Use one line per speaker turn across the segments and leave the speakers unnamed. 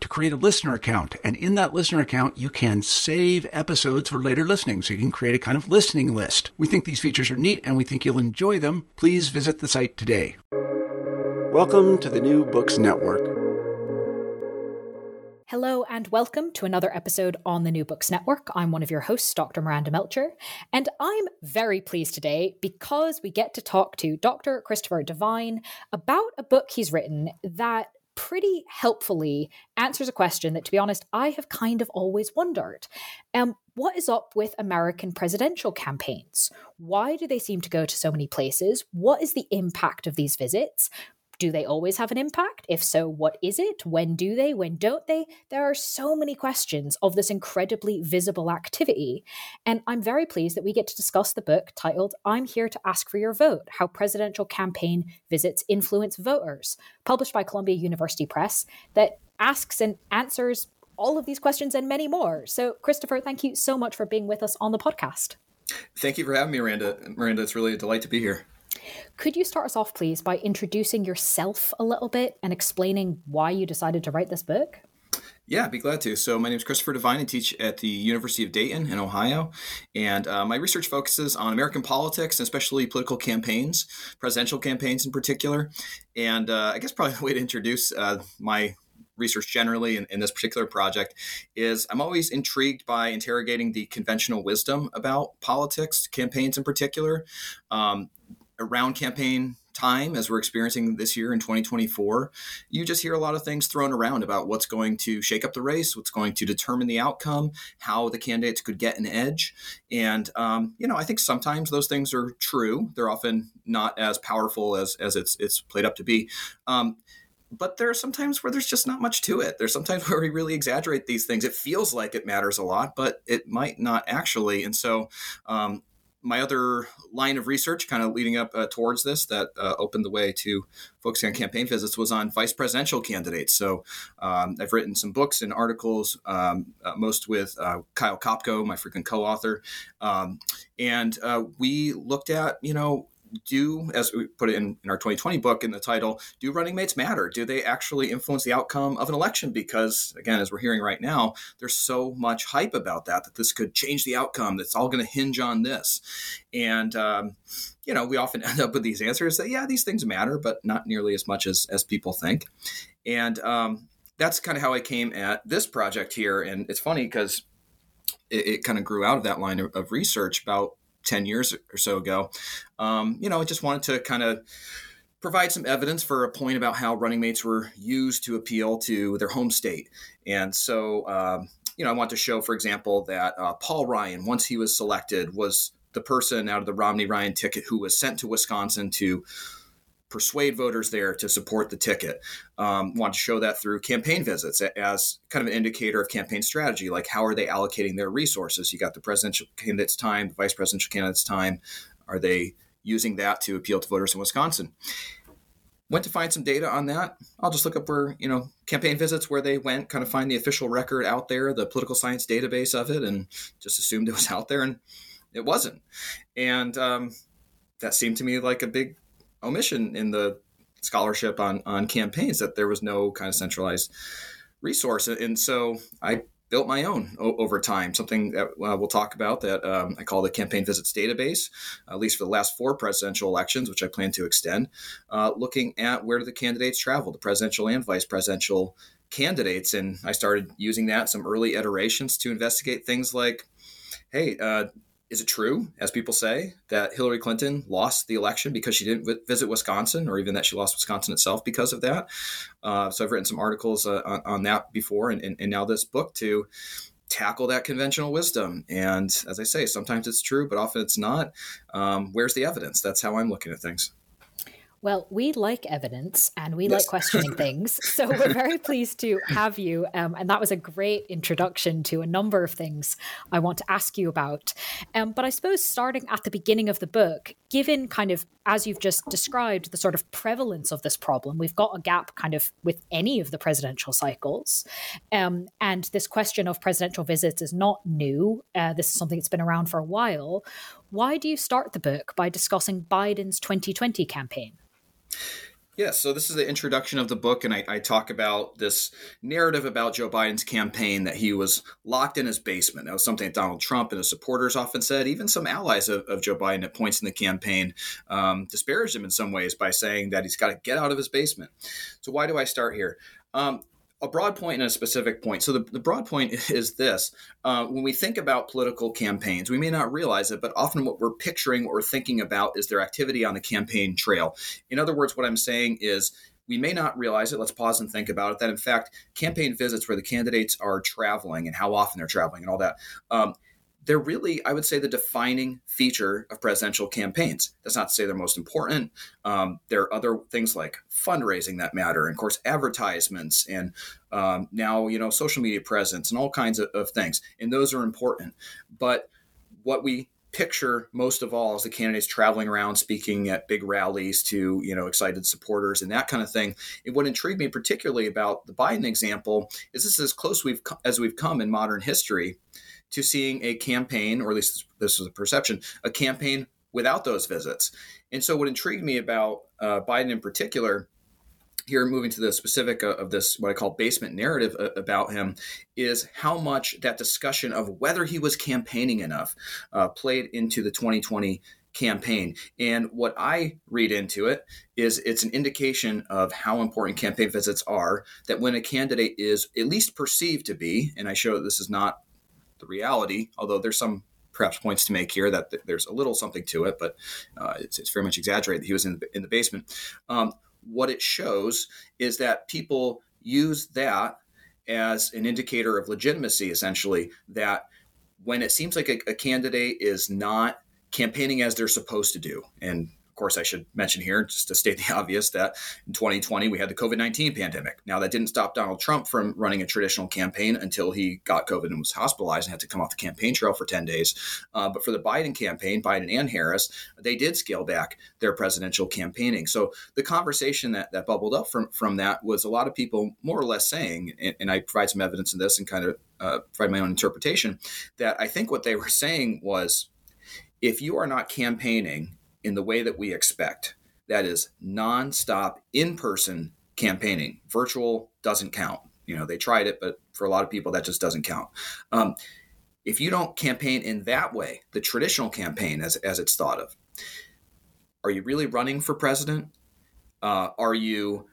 to create a listener account. And in that listener account, you can save episodes for later listening. So you can create a kind of listening list. We think these features are neat and we think you'll enjoy them. Please visit the site today. Welcome to the New Books Network.
Hello and welcome to another episode on the New Books Network. I'm one of your hosts, Dr. Miranda Melcher, and I'm very pleased today because we get to talk to Dr. Christopher Devine about a book he's written that pretty helpfully answers a question that, to be honest, I have kind of always wondered. Um, what is up with American presidential campaigns? Why do they seem to go to so many places? What is the impact of these visits? Do they always have an impact? If so, what is it? When do they? When don't they? There are so many questions of this incredibly visible activity. And I'm very pleased that we get to discuss the book titled I'm Here to Ask for Your Vote How Presidential Campaign Visits Influence Voters, published by Columbia University Press, that asks and answers all of these questions and many more. So, Christopher, thank you so much for being with us on the podcast.
Thank you for having me, Miranda. Miranda, it's really a delight to be here.
Could you start us off, please, by introducing yourself a little bit and explaining why you decided to write this book?
Yeah, I'd be glad to. So, my name is Christopher Devine. I teach at the University of Dayton in Ohio. And uh, my research focuses on American politics, especially political campaigns, presidential campaigns in particular. And uh, I guess probably the way to introduce uh, my research generally in, in, this particular project is I'm always intrigued by interrogating the conventional wisdom about politics, campaigns in particular. Um, around campaign time as we're experiencing this year in 2024 you just hear a lot of things thrown around about what's going to shake up the race what's going to determine the outcome how the candidates could get an edge and um, you know i think sometimes those things are true they're often not as powerful as as it's it's played up to be um, but there are some times where there's just not much to it. There's sometimes where we really exaggerate these things. It feels like it matters a lot, but it might not actually. And so, um, my other line of research, kind of leading up uh, towards this, that uh, opened the way to focusing on campaign visits, was on vice presidential candidates. So um, I've written some books and articles, um, uh, most with uh, Kyle Kopko, my frequent co-author, um, and uh, we looked at you know do, as we put it in, in our 2020 book in the title, do running mates matter? Do they actually influence the outcome of an election? Because, again, as we're hearing right now, there's so much hype about that, that this could change the outcome, that's all going to hinge on this. And, um, you know, we often end up with these answers that, yeah, these things matter, but not nearly as much as, as people think. And um, that's kind of how I came at this project here. And it's funny because it, it kind of grew out of that line of, of research about 10 years or so ago. Um, you know, I just wanted to kind of provide some evidence for a point about how running mates were used to appeal to their home state. And so, um, you know, I want to show, for example, that uh, Paul Ryan, once he was selected, was the person out of the Romney Ryan ticket who was sent to Wisconsin to persuade voters there to support the ticket. Um, want to show that through campaign visits as kind of an indicator of campaign strategy, like how are they allocating their resources? You got the presidential candidate's time, the vice presidential candidate's time. Are they using that to appeal to voters in Wisconsin? Went to find some data on that. I'll just look up where, you know, campaign visits where they went, kind of find the official record out there, the political science database of it, and just assumed it was out there, and it wasn't. And um, that seemed to me like a big omission in the scholarship on on campaigns that there was no kind of centralized resource, and so I built my own o- over time. Something that uh, we'll talk about that um, I call the campaign visits database, at least for the last four presidential elections, which I plan to extend, uh, looking at where do the candidates travel, the presidential and vice presidential candidates, and I started using that some early iterations to investigate things like, hey. Uh, is it true, as people say, that Hillary Clinton lost the election because she didn't visit Wisconsin, or even that she lost Wisconsin itself because of that? Uh, so I've written some articles uh, on, on, that before, and, and, and now this book to tackle that conventional wisdom. And as I say, sometimes it's true, but often it's not. Um, where's the evidence? That's how I'm looking at things.
Well, we like evidence and we yes. like questioning things. So we're very pleased to have you. Um, and that was a great introduction to a number of things I want to ask you about. Um, but I suppose starting at the beginning of the book, given kind of, as you've just described, the sort of prevalence of this problem, we've got a gap kind of with any of the presidential cycles. Um, and this question of presidential visits is not new. Uh, this is something that's been around for a while. Why do you start the book by discussing Biden's 2020 campaign?
Yes, so this is the introduction of the book, and I, I, talk about this narrative about Joe Biden's campaign that he was locked in his basement. That was something that Donald Trump and his supporters often said. Even some allies of, of Joe Biden at points in the campaign um, disparaged him in some ways by saying that he's got to get out of his basement. So, why do I start here? Um, a broad point and a specific point. So the, the broad point is this: uh, when we think about political campaigns, we may not realize it, but often what we're picturing, we're thinking about, is their activity on the campaign trail. In other words, what I'm saying is. We may not realize it. Let's pause and think about it. That in fact, campaign visits where the candidates are traveling and how often they're traveling and all that, um, they're really, I would say, the defining feature of presidential campaigns. That's not to say they're most important. Um, there are other things like fundraising that matter, and of course, advertisements, and um, now you know social media presence, and all kinds of, of things, and those are important. But what we picture most of all is the candidates traveling around speaking at big rallies to you know excited supporters and that kind of thing and what intrigued me particularly about the biden example is this is as close we've as we've come in modern history to seeing a campaign, or at least this was a perception, a campaign without those visits. And so, what intrigued me about uh, Biden in particular, here moving to the specific of this, what I call basement narrative uh, about him, is how much that discussion of whether he was campaigning enough uh, played into the 2020 campaign. And what I read into it is it's an indication of how important campaign visits are. That when a candidate is at least perceived to be, and I show that this is not the reality, although there's some perhaps points to make here that there's a little something to it, but uh, it's, it's, very much exaggerated that he was in the, in the basement. Um, what it shows is that people use that as an indicator of legitimacy, essentially, that when it seems like a, a candidate is not campaigning as they're supposed to do, and course, I should mention here, just to state the obvious, that in 2020 we had the COVID 19 pandemic. Now, that didn't stop Donald Trump from running a traditional campaign until he got COVID and was hospitalized and had to come off the campaign trail for 10 days. Uh, but for the Biden campaign, Biden and Harris, they did scale back their presidential campaigning. So the conversation that, that bubbled up from, from that was a lot of people more or less saying, and, and I provide some evidence in this and kind of uh, provide my own interpretation, that I think what they were saying was if you are not campaigning in the way that we expect. That is nonstop in person campaigning. Virtual doesn't count. You know, they tried it, but for a lot of people, that just doesn't count. Um, if you don't campaign in that way, the traditional campaign as, as it's thought of, are you really running for president? Uh, are you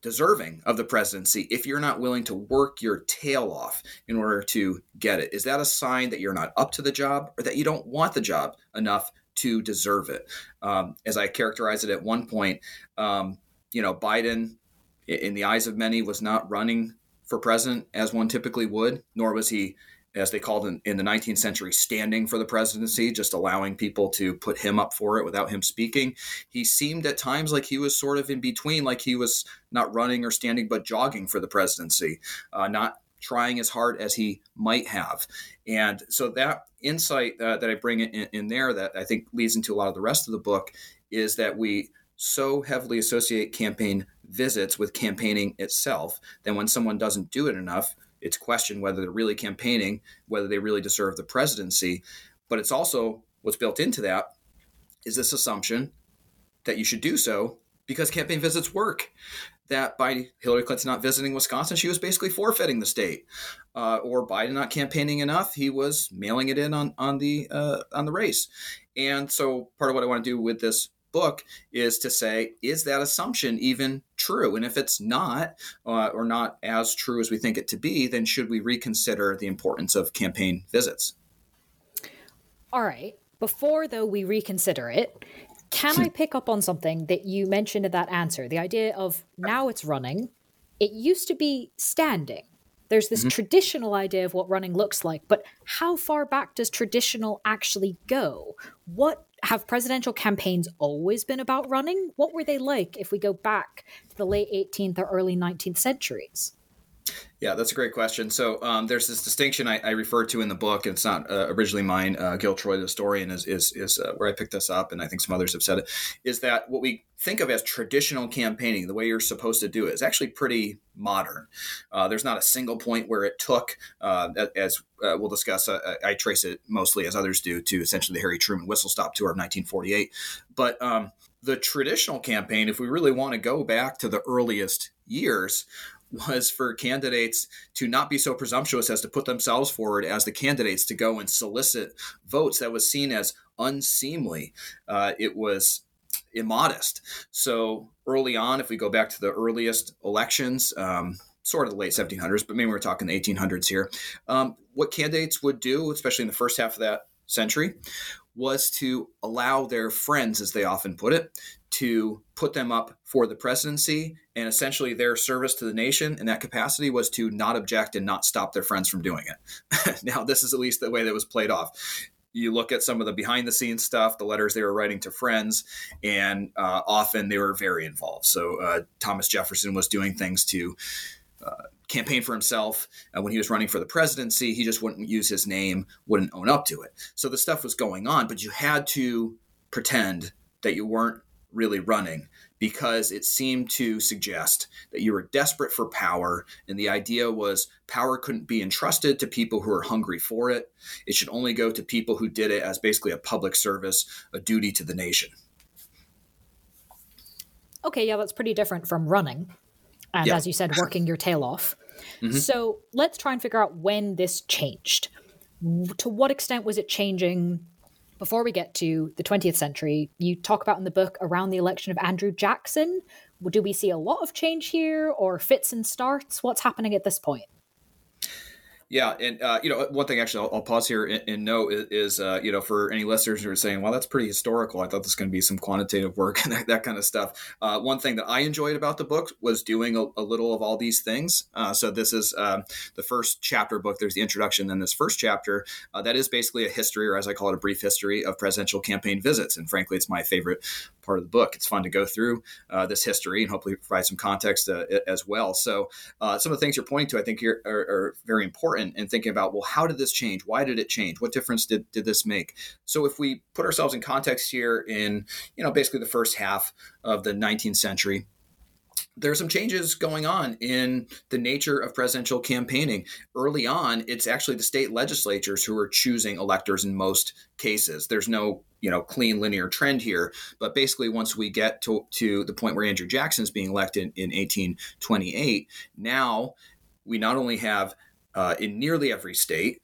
deserving of the presidency if you're not willing to work your tail off in order to get it? Is that a sign that you're not up to the job or that you don't want the job enough to deserve it. Um, as I characterized it at one point, um, you know, Biden, in the eyes of many, was not running for president as one typically would, nor was he, as they called in, in the 19th century, standing for the presidency, just allowing people to put him up for it without him speaking. He seemed at times like he was sort of in between, like he was not running or standing, but jogging for the presidency, uh, not trying as hard as he might have. And so that insight uh, that I bring in, in there that I think leads into a lot of the rest of the book is that we so heavily associate campaign visits with campaigning itself that when someone doesn't do it enough, it's questioned whether they're really campaigning, whether they really deserve the presidency. But it's also what's built into that is this assumption that you should do so because campaign visits work. That by Hillary Clinton not visiting Wisconsin, she was basically forfeiting the state, uh, or Biden not campaigning enough, he was mailing it in on on the uh, on the race. And so, part of what I want to do with this book is to say, is that assumption even true? And if it's not, uh, or not as true as we think it to be, then should we reconsider the importance of campaign visits?
All right. Before, though, we reconsider it, can I pick up on something that you mentioned in that answer? The idea of now it's running. It used to be standing. There's this mm-hmm. traditional idea of what running looks like, but how far back does traditional actually go? What have presidential campaigns always been about running? What were they like if we go back to the late 18th or early 19th centuries?
Yeah, that's a great question. So um, there's this distinction I, I, refer to in the book. It's not uh, originally mine. Uh, Gil Troy, the historian, is is, is uh, where I picked this up, and I think some others have said it. Is that what we think of as traditional campaigning, the way you're supposed to do it, is actually pretty modern. Uh, there's not a single point where it took, uh, as uh, we'll discuss. I trace it mostly, as others do, to essentially the Harry Truman whistle stop tour of 1948. But um, the traditional campaign, if we really want to go back to the earliest years, was for candidates to not be so presumptuous as to put themselves forward as the candidates to go and solicit votes that was seen as unseemly. Uh, it was immodest. So early on, if we go back to the earliest elections, um, sort of the late 1700s, but maybe we're talking the 1800s here, um, what candidates would do, especially in the first half of that century, was to allow their friends, as they often put it, to put them up for the presidency. And essentially, their service to the nation in that capacity was to not object and not stop their friends from doing it. now, this is at least the way that was played off. You look at some of the behind the scenes stuff, the letters they were writing to friends, and uh, often they were very involved. So, uh, Thomas Jefferson was doing things to uh, campaign for himself. When he was running for the presidency, he just wouldn't use his name, wouldn't own up to it. So the stuff was going on, but you had to pretend that you weren't really running because it seemed to suggest that you were desperate for power. And the idea was power couldn't be entrusted to people who are hungry for it. It should only go to people who did it as basically a public service, a duty to the nation.
Okay, yeah, that's pretty different from running. And yeah. as you said, working your tail off. Mm-hmm. So let's try and figure out when this changed. To what extent was it changing before we get to the 20th century, you talk about in the book around the election of Andrew Jackson. Do we see a lot of change here or fits and starts? What's happening at this point?
Yeah, and uh, you know, one thing actually, I'll, I'll pause here and, and note is, uh, you know, for any listeners who are saying, "Well, that's pretty historical," I thought this was going to be some quantitative work and that, that kind of stuff. Uh, one thing that I enjoyed about the book was doing a, a little of all these things. Uh, so this is um, the first chapter book. There's the introduction, then this first chapter uh, that is basically a history, or as I call it, a brief history of presidential campaign visits. And frankly, it's my favorite part of the book. It's fun to go through uh, this history and hopefully provide some context as well. So, some of the things you're pointing to, I think, are, are, very important in thinking about well, how did this change? Why did it change? What difference did, did this make? So, if we put ourselves in context here in, you know, basically the first half of the 19th century, there are some changes going on in the nature of presidential campaigning. Early on, it's actually the state legislatures who are choosing electors in most cases. There's no you know clean linear trend here, but basically once we get to, to the point where Andrew Jackson is being elected in 1828, now we not only have uh, in nearly every state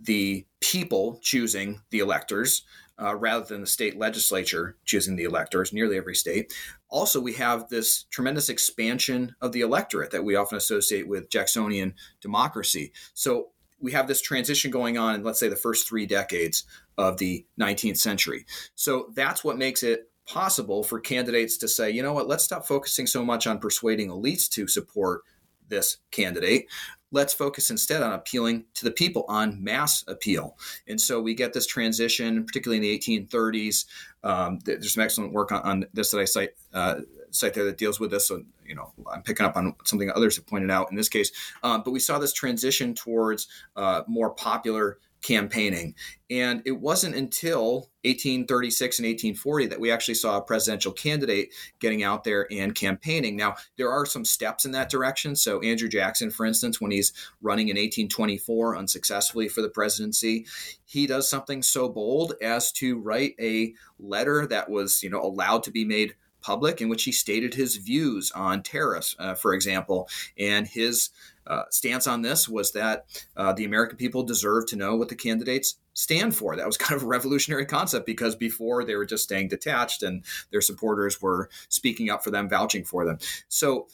the people choosing the electors, uh, rather than the state legislature choosing the electors, nearly every state. Also, we have this tremendous expansion of the electorate that we often associate with Jacksonian democracy. So we have this transition going on in, let's say, the first three decades of the 19th century. So that's what makes it possible for candidates to say, you know what, let's stop focusing so much on persuading elites to support this candidate let's focus instead on appealing to the people on mass appeal. And so we get this transition, particularly in the 1830s. Um, there's some excellent work on, on this that I cite. Uh, cite there that deals with this. So, you know, I'm picking up on something others have pointed out in this case. Um, but we saw this transition towards uh, more popular campaigning. And it wasn't until 1836 and 1840 that we actually saw a presidential candidate getting out there and campaigning. Now, there are some steps in that direction. So, Andrew Jackson, for instance, when he's running in 1824 unsuccessfully for the presidency, he does something so bold as to write a letter that was, you know, allowed to be made public in which he stated his views on tariffs, uh, for example, and his uh, stance on this was that uh, the American people deserve to know what the candidates stand for. That was kind of a revolutionary concept because before they were just staying detached and their supporters were speaking up for them, vouching for them. So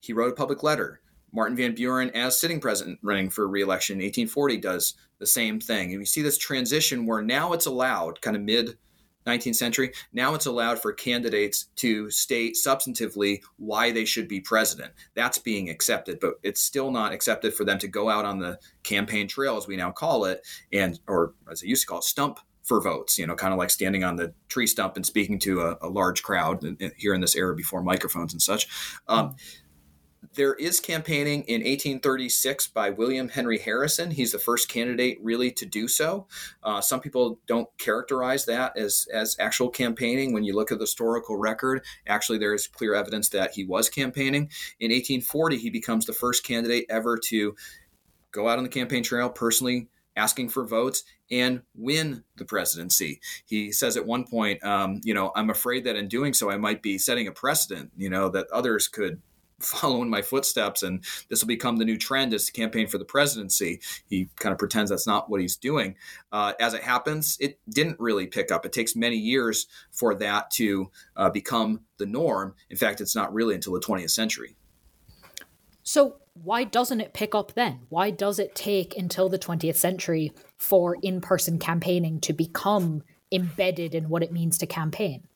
he wrote a public letter. Martin Van Buren, as sitting president running for reelection in 1840, does the same thing. And you see this transition where now it's allowed, kind of mid 19th century. Now it's allowed for candidates to state substantively why they should be president. That's being accepted, but it's still not accepted for them to go out on the campaign trail, as we now call it, and or as I used to call it, stump for votes. You know, kind of like standing on the tree stump and speaking to a, a large crowd here in this era before microphones and such. Um, mm-hmm there is campaigning in 1836 by William Henry Harrison. He's the first candidate really to do so. Uh, some people don't characterize that as, as actual campaigning. When you look at the historical record, actually, there is clear evidence that he was campaigning. In 1840, he becomes the first candidate ever to go out on the campaign trail personally asking for votes and win the presidency. He says at one point, um, you know, I'm afraid that in doing so, I might be setting a precedent, you know, that others could follow in my footsteps and this will become the new trend as to campaign for the presidency. He kind of pretends that's not what he's doing. Uh, as it happens, it didn't really pick up. It takes many years for that to uh, become the norm. In fact, it's not really until the 20th century.
So, why doesn't it pick up then? Why does it take until the 20th century for in person campaigning to become embedded in what it means to campaign?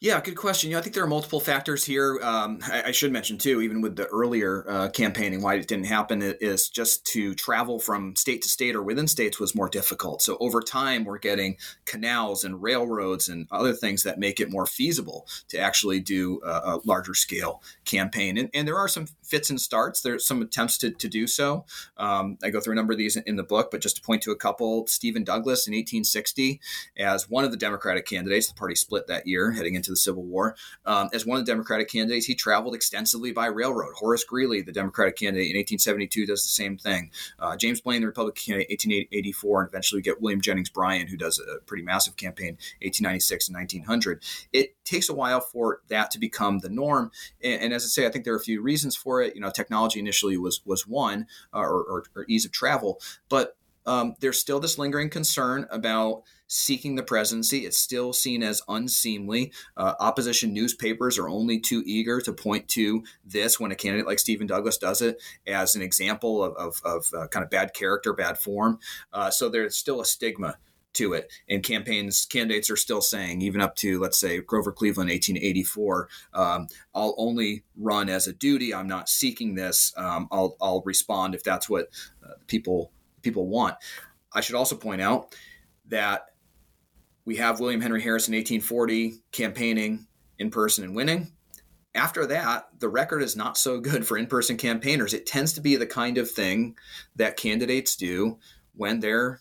Yeah, good question. You know, I think there are multiple factors here. Um, I, I, should mention too, even with the earlier uh, campaigning, why it didn't happen is just to travel from state to state or within states was more difficult. So over time, we're getting canals and railroads and other things that make it more feasible to actually do a, a larger scale campaign. And, and, there are some fits and starts. There's some attempts to, to do so. Um, I go through a number of these in, the book, but just to point to a couple, Stephen Douglas in 1860 as one of the Democratic candidates. The party split that year, heading into the Civil War. Um, as one of the Democratic candidates, he traveled extensively by railroad. Horace Greeley, the Democratic candidate in 1872, does the same thing. Uh, James Blaine, the Republican candidate, 1884, and eventually we get William Jennings Bryan, who does a pretty massive campaign, 1896 and 1900. It takes a while for that to become the norm, and, and, as I say, I think there are a few reasons for it. You know, technology initially was was one, uh, or, or, or ease of travel, but um, there's still this lingering concern about seeking the presidency. It's still seen as unseemly. Uh, opposition newspapers are only too eager to point to this when a candidate like Stephen Douglas does it as an example of, of, of uh, kind of bad character, bad form. Uh, so there's still a stigma to it. And campaigns candidates are still saying, even up to let's say Grover Cleveland, 1884, um, I'll only run as a duty. I'm not seeking this. Um, I'll I'll respond if that's what uh, people people want. I should also point out that we have William Henry Harrison, 1840, campaigning in person and winning. After that, the record is not so good for in person campaigners. It tends to be the kind of thing that candidates do when they're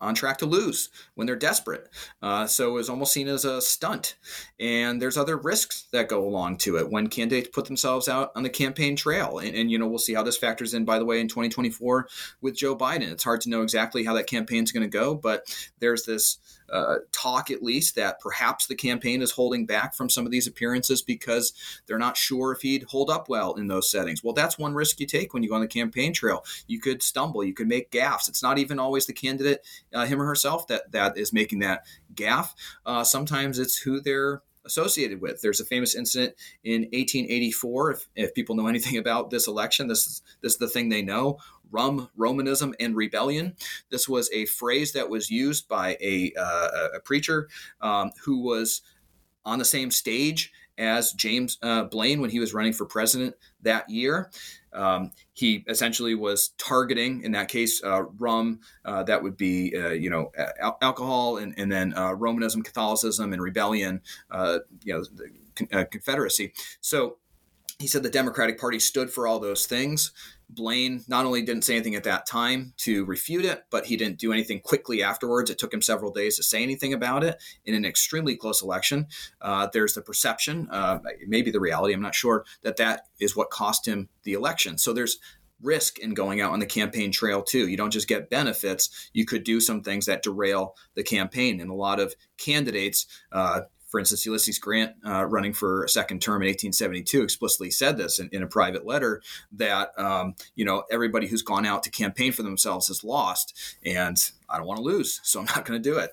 on track to lose when they're desperate. Uh, so it's almost seen as a stunt. And there's other risks that go along to it when candidates put themselves out on the campaign trail. And, and, you know, we'll see how this factors in, by the way, in 2024 with Joe Biden. It's hard to know exactly how that campaign is going to go, but there's this uh, talk at least that perhaps the campaign is holding back from some of these appearances because they're not sure if he'd hold up well in those settings. Well, that's one risk you take when you go on the campaign trail. You could stumble, you could make gaffes. It's not even always the candidate, uh, him or herself, that that is making that gaffe. Uh, sometimes it's who they're associated with. There's a famous incident in 1884. If, if people know anything about this election, this is this is the thing they know. Rum, Romanism, and rebellion. This was a phrase that was used by a, uh, a preacher um, who was on the same stage as James uh, Blaine when he was running for president that year. Um, he essentially was targeting, in that case, uh, rum. Uh, that would be, uh, you know, al- alcohol, and, and then uh, Romanism, Catholicism, and rebellion. Uh, you know, the Confederacy. So he said the Democratic Party stood for all those things. Blaine not only didn't say anything at that time to refute it, but he didn't do anything quickly afterwards. It took him several days to say anything about it in an extremely close election. Uh, there's the perception, uh, maybe the reality, I'm not sure, that that is what cost him the election. So there's risk in going out on the campaign trail too. You don't just get benefits; you could do some things that derail the campaign. And a lot of candidates uh, For instance, Ulysses Grant, uh, running for a second term in 1872, explicitly said this in, in a private letter that um, you know everybody who's gone out to campaign for themselves has lost, and I don't want to lose, so I'm not going to do it.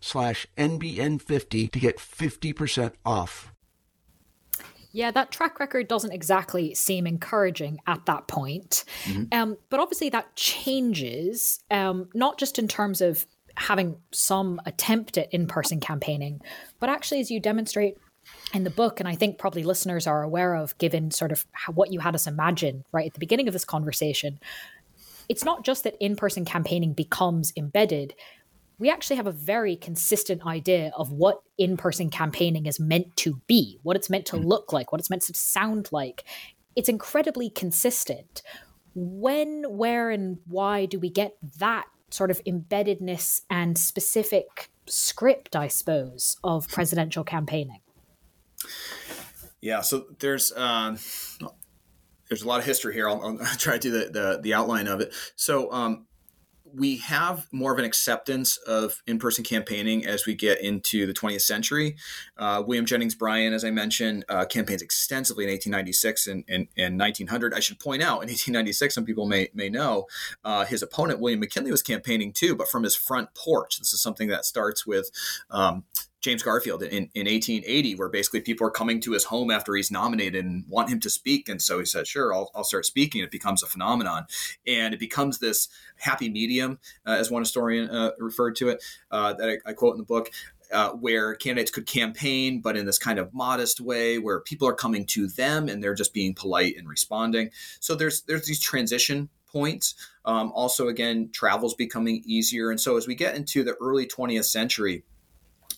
slash NBN50 to get 50% off.
Yeah, that track record doesn't exactly seem encouraging at that point. Mm-hmm. Um, but obviously, that changes, um, not just in terms of having some attempt at in person campaigning, but actually, as you demonstrate in the book, and I think probably listeners are aware of, given sort of how, what you had us imagine right at the beginning of this conversation, it's not just that in person campaigning becomes embedded we actually have a very consistent idea of what in person campaigning is meant to be, what it's meant to mm. look like, what it's meant to sound like. It's incredibly consistent. When, where, and why do we get that sort of embeddedness and specific script, I suppose, of presidential campaigning?
Yeah, so there's uh, there's a lot of history here. I'll, I'll try to do the, the, the outline of it. So um, we have more of an acceptance of in-person campaigning as we get into the 20th century. Uh, William Jennings Bryan, as I mentioned, uh, campaigns extensively in 1896 and, and, and, 1900. I should point out, in 1896, some people may may know, uh, his opponent William McKinley was campaigning too, but from his front porch. This is something that starts with um, James Garfield in, in 1880, where basically people are coming to his home after he's nominated and want him to speak. And so he said, sure, I'll, I'll start speaking. It becomes a phenomenon. And it becomes this happy medium, uh, as one historian uh, referred to it, uh, that I, I, quote in the book. Uh, where candidates could campaign, but in this kind of modest way, where people are coming to them and they're just being polite and responding. So there's there's these transition points. Um, also, again, travel's becoming easier, and so as we get into the early 20th century,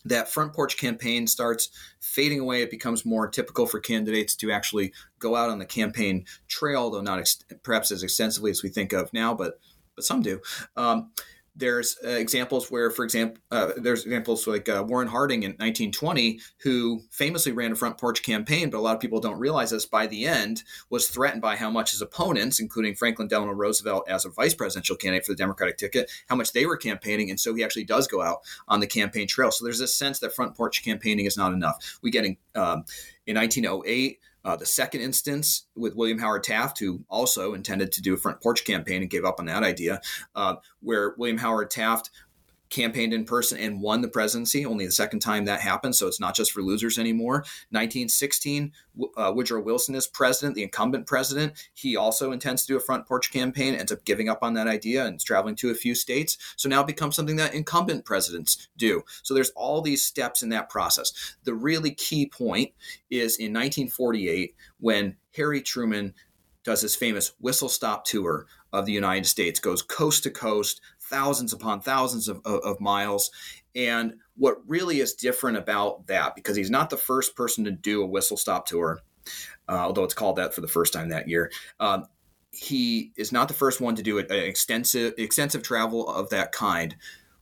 that front porch campaign starts fading away. It becomes more typical for candidates to actually go out on the campaign trail, though not ex- perhaps as extensively as we think of now, but but some do. Um, there's uh, examples where, for example, uh, there's examples like uh, Warren Harding in 1920, who famously ran a front porch campaign, but a lot of people don't realize this. By the end, was threatened by how much his opponents, including Franklin Delano Roosevelt as a vice presidential candidate for the Democratic ticket, how much they were campaigning, and so he actually does go out on the campaign trail. So there's this sense that front porch campaigning is not enough. We get in, um, in 1908. Uh, the second instance with William Howard Taft, who also intended to do a front porch campaign and gave up on that idea, uh, where William Howard Taft campaigned in person and won the presidency. Only the second time that happened, so it's not just for losers anymore. 1916, uh, Woodrow Wilson is president, the incumbent president. He also intends to do a front porch campaign, ends up giving up on that idea and is traveling to a few states. So now it becomes something that incumbent presidents do. So there's all these steps in that process. The really key point is in 1948 when Harry Truman does his famous whistle stop tour of the United States, goes coast to coast, thousands upon thousands of, of, of miles. And what really is different about that, because he's not the first person to do a whistle stop tour, uh, although it's called that for the first time that year. Um, he is not the first one to do an extensive extensive travel of that kind.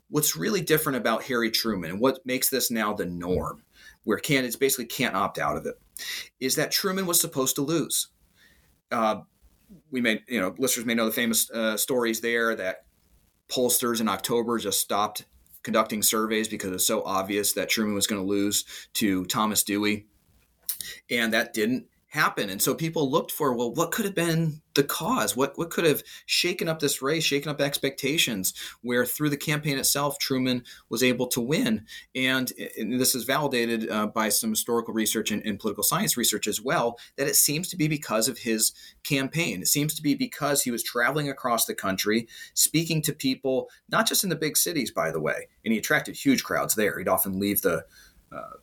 What's really different about Harry Truman and what makes this now the norm, where candidates basically can't opt out of it, is that Truman was supposed to lose. Uh, we may, you know, listeners may know the famous uh, stories there that pollsters in October just stopped conducting surveys because it's so obvious that Truman was going to lose to Thomas Dewey. And that didn't happen. And so people looked for, well, what could have been the cause? What what could have shaken up this race, shaken up expectations? Where through the campaign itself, Truman was able to win, and, and this is validated uh, by some historical research and, and, political science research as well. That it seems to be because of his campaign. It seems to be because he was traveling across the country, speaking to people, not just in the big cities, by the way, and he attracted huge crowds there. He'd often leave the uh,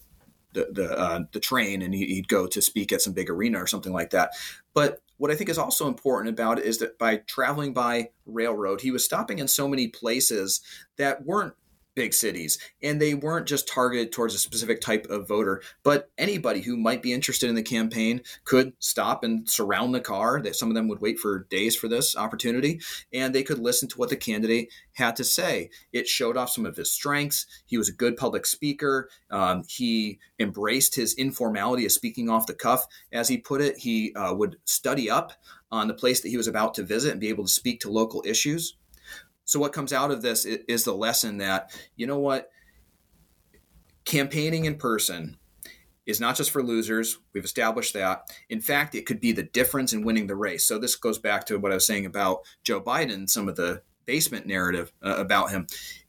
the uh, the train and he'd go to speak at some big arena or something like that. But what I think is also important about it is that by traveling by railroad, he was stopping in so many places that weren't big cities and they weren't just targeted towards a specific type of voter but anybody who might be interested in the campaign could stop and surround the car that some of them would wait for days for this opportunity and they could listen to what the candidate had to say. It showed off some of his strengths. He was a good public speaker. Um, he embraced his informality of speaking off the cuff. As he put it he uh, would study up on the place that he was about to visit and be able to speak to local issues so what comes out of this is the lesson that you know what campaigning in person is not just for losers. We've established that. In fact, it could be the difference in winning the race. So this goes back to what I was saying about Joe Biden, some of the basement narrative uh, about him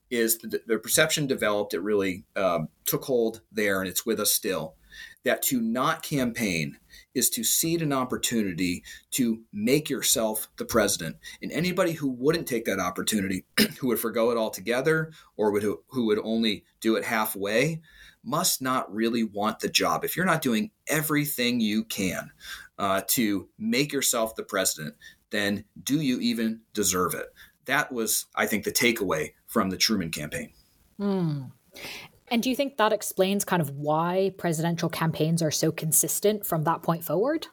is the, the, perception developed, it really um, took hold there, and it's with us still. That to not campaign is to cede an opportunity to make yourself the president. And anybody who wouldn't take that opportunity, who would forego it altogether, or would, who would only do it halfway, must not really want the job. If you're not doing everything you can uh, to make yourself the president, then do you even deserve it? That was, I think, the takeaway from the Truman campaign.
Mm. And do you think that explains kind of why presidential campaigns are so consistent from that point forward?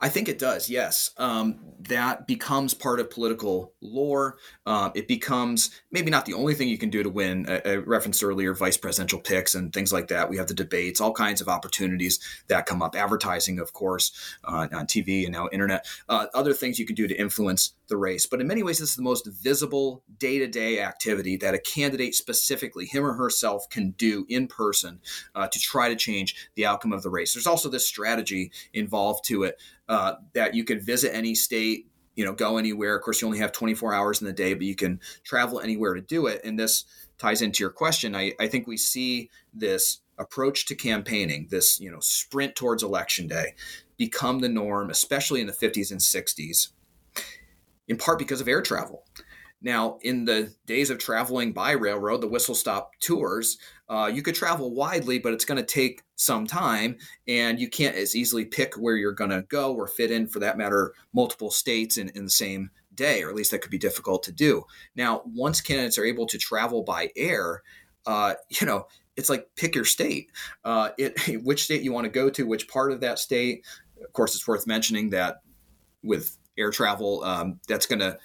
I think it does, yes. Um, that becomes part of political lore. Um, it becomes maybe not the only thing you can do to win. I, I, referenced earlier vice presidential picks and things like that. We have the debates, all kinds of opportunities that come up. Advertising, of course, uh, on TV and now internet. Uh, other things you can do to influence the race. But in many ways, this is the most visible day to day activity that a candidate specifically, him or herself, can do in person uh, to try to change the outcome of the race. There's also this strategy involved to it uh, that you could visit any state you know go anywhere of course you only have 24 hours in the day but you can travel anywhere to do it and this ties into your question i, I think we see this approach to campaigning this you know sprint towards election day become the norm especially in the 50s and 60s in part because of air travel now, in the days of traveling by railroad, the whistle stop tours, uh, you could travel widely, but it's going to take some time, and you can't as easily pick where you're going to go or fit in, for that matter, multiple states in, in the same day, or at least that could be difficult to do. Now, once candidates are able to travel by air, uh, you know, it's like pick your state. Uh, it, which state you want to go to, which part of that state. Of course, it's worth mentioning that with air travel, um, that's going to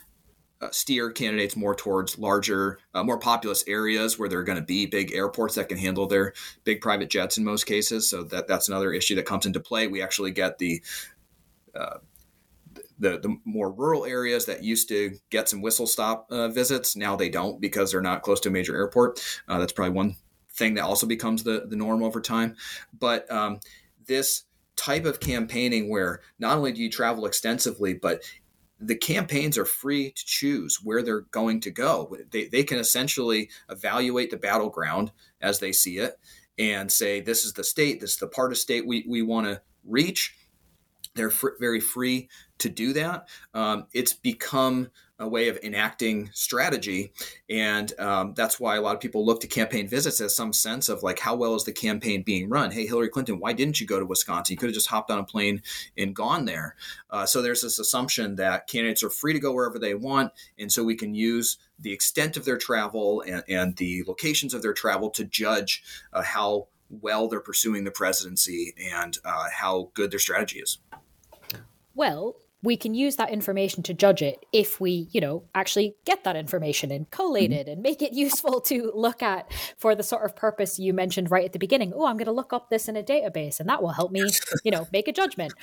uh, steer candidates more towards larger, uh, more populous areas where there are going to be big airports that can handle their big private jets in most cases. So that that's another issue that comes into play. We actually get the uh, the, the more rural areas that used to get some whistle stop uh, visits now they don't because they're not close to a major airport. Uh, that's probably one thing that also becomes the the norm over time. But um, this type of campaigning where not only do you travel extensively, but the campaigns are free to choose where they're going to go. They, they can essentially evaluate the battleground as they see it and say, this is the state, this is the part of state we, we want to reach. They're fr- very free to do that. Um, it's become a way of enacting strategy. And um, that's why a lot of people look to campaign visits as some sense of like, how well is the campaign being run? Hey, Hillary Clinton, why didn't you go to Wisconsin? You could have just hopped on a plane and gone there. Uh, so there's this assumption that candidates are free to go wherever they want. And so we can use the extent of their travel and, and the locations of their travel to judge uh, how well they're pursuing the presidency and uh, how good their strategy is.
Well, we can use that information to judge it if we, you know, actually get that information and collate mm-hmm. it and make it useful to look at for the sort of purpose you mentioned right at the beginning. Oh, I'm going to look up this in a database and that will help me, you know, make a judgment.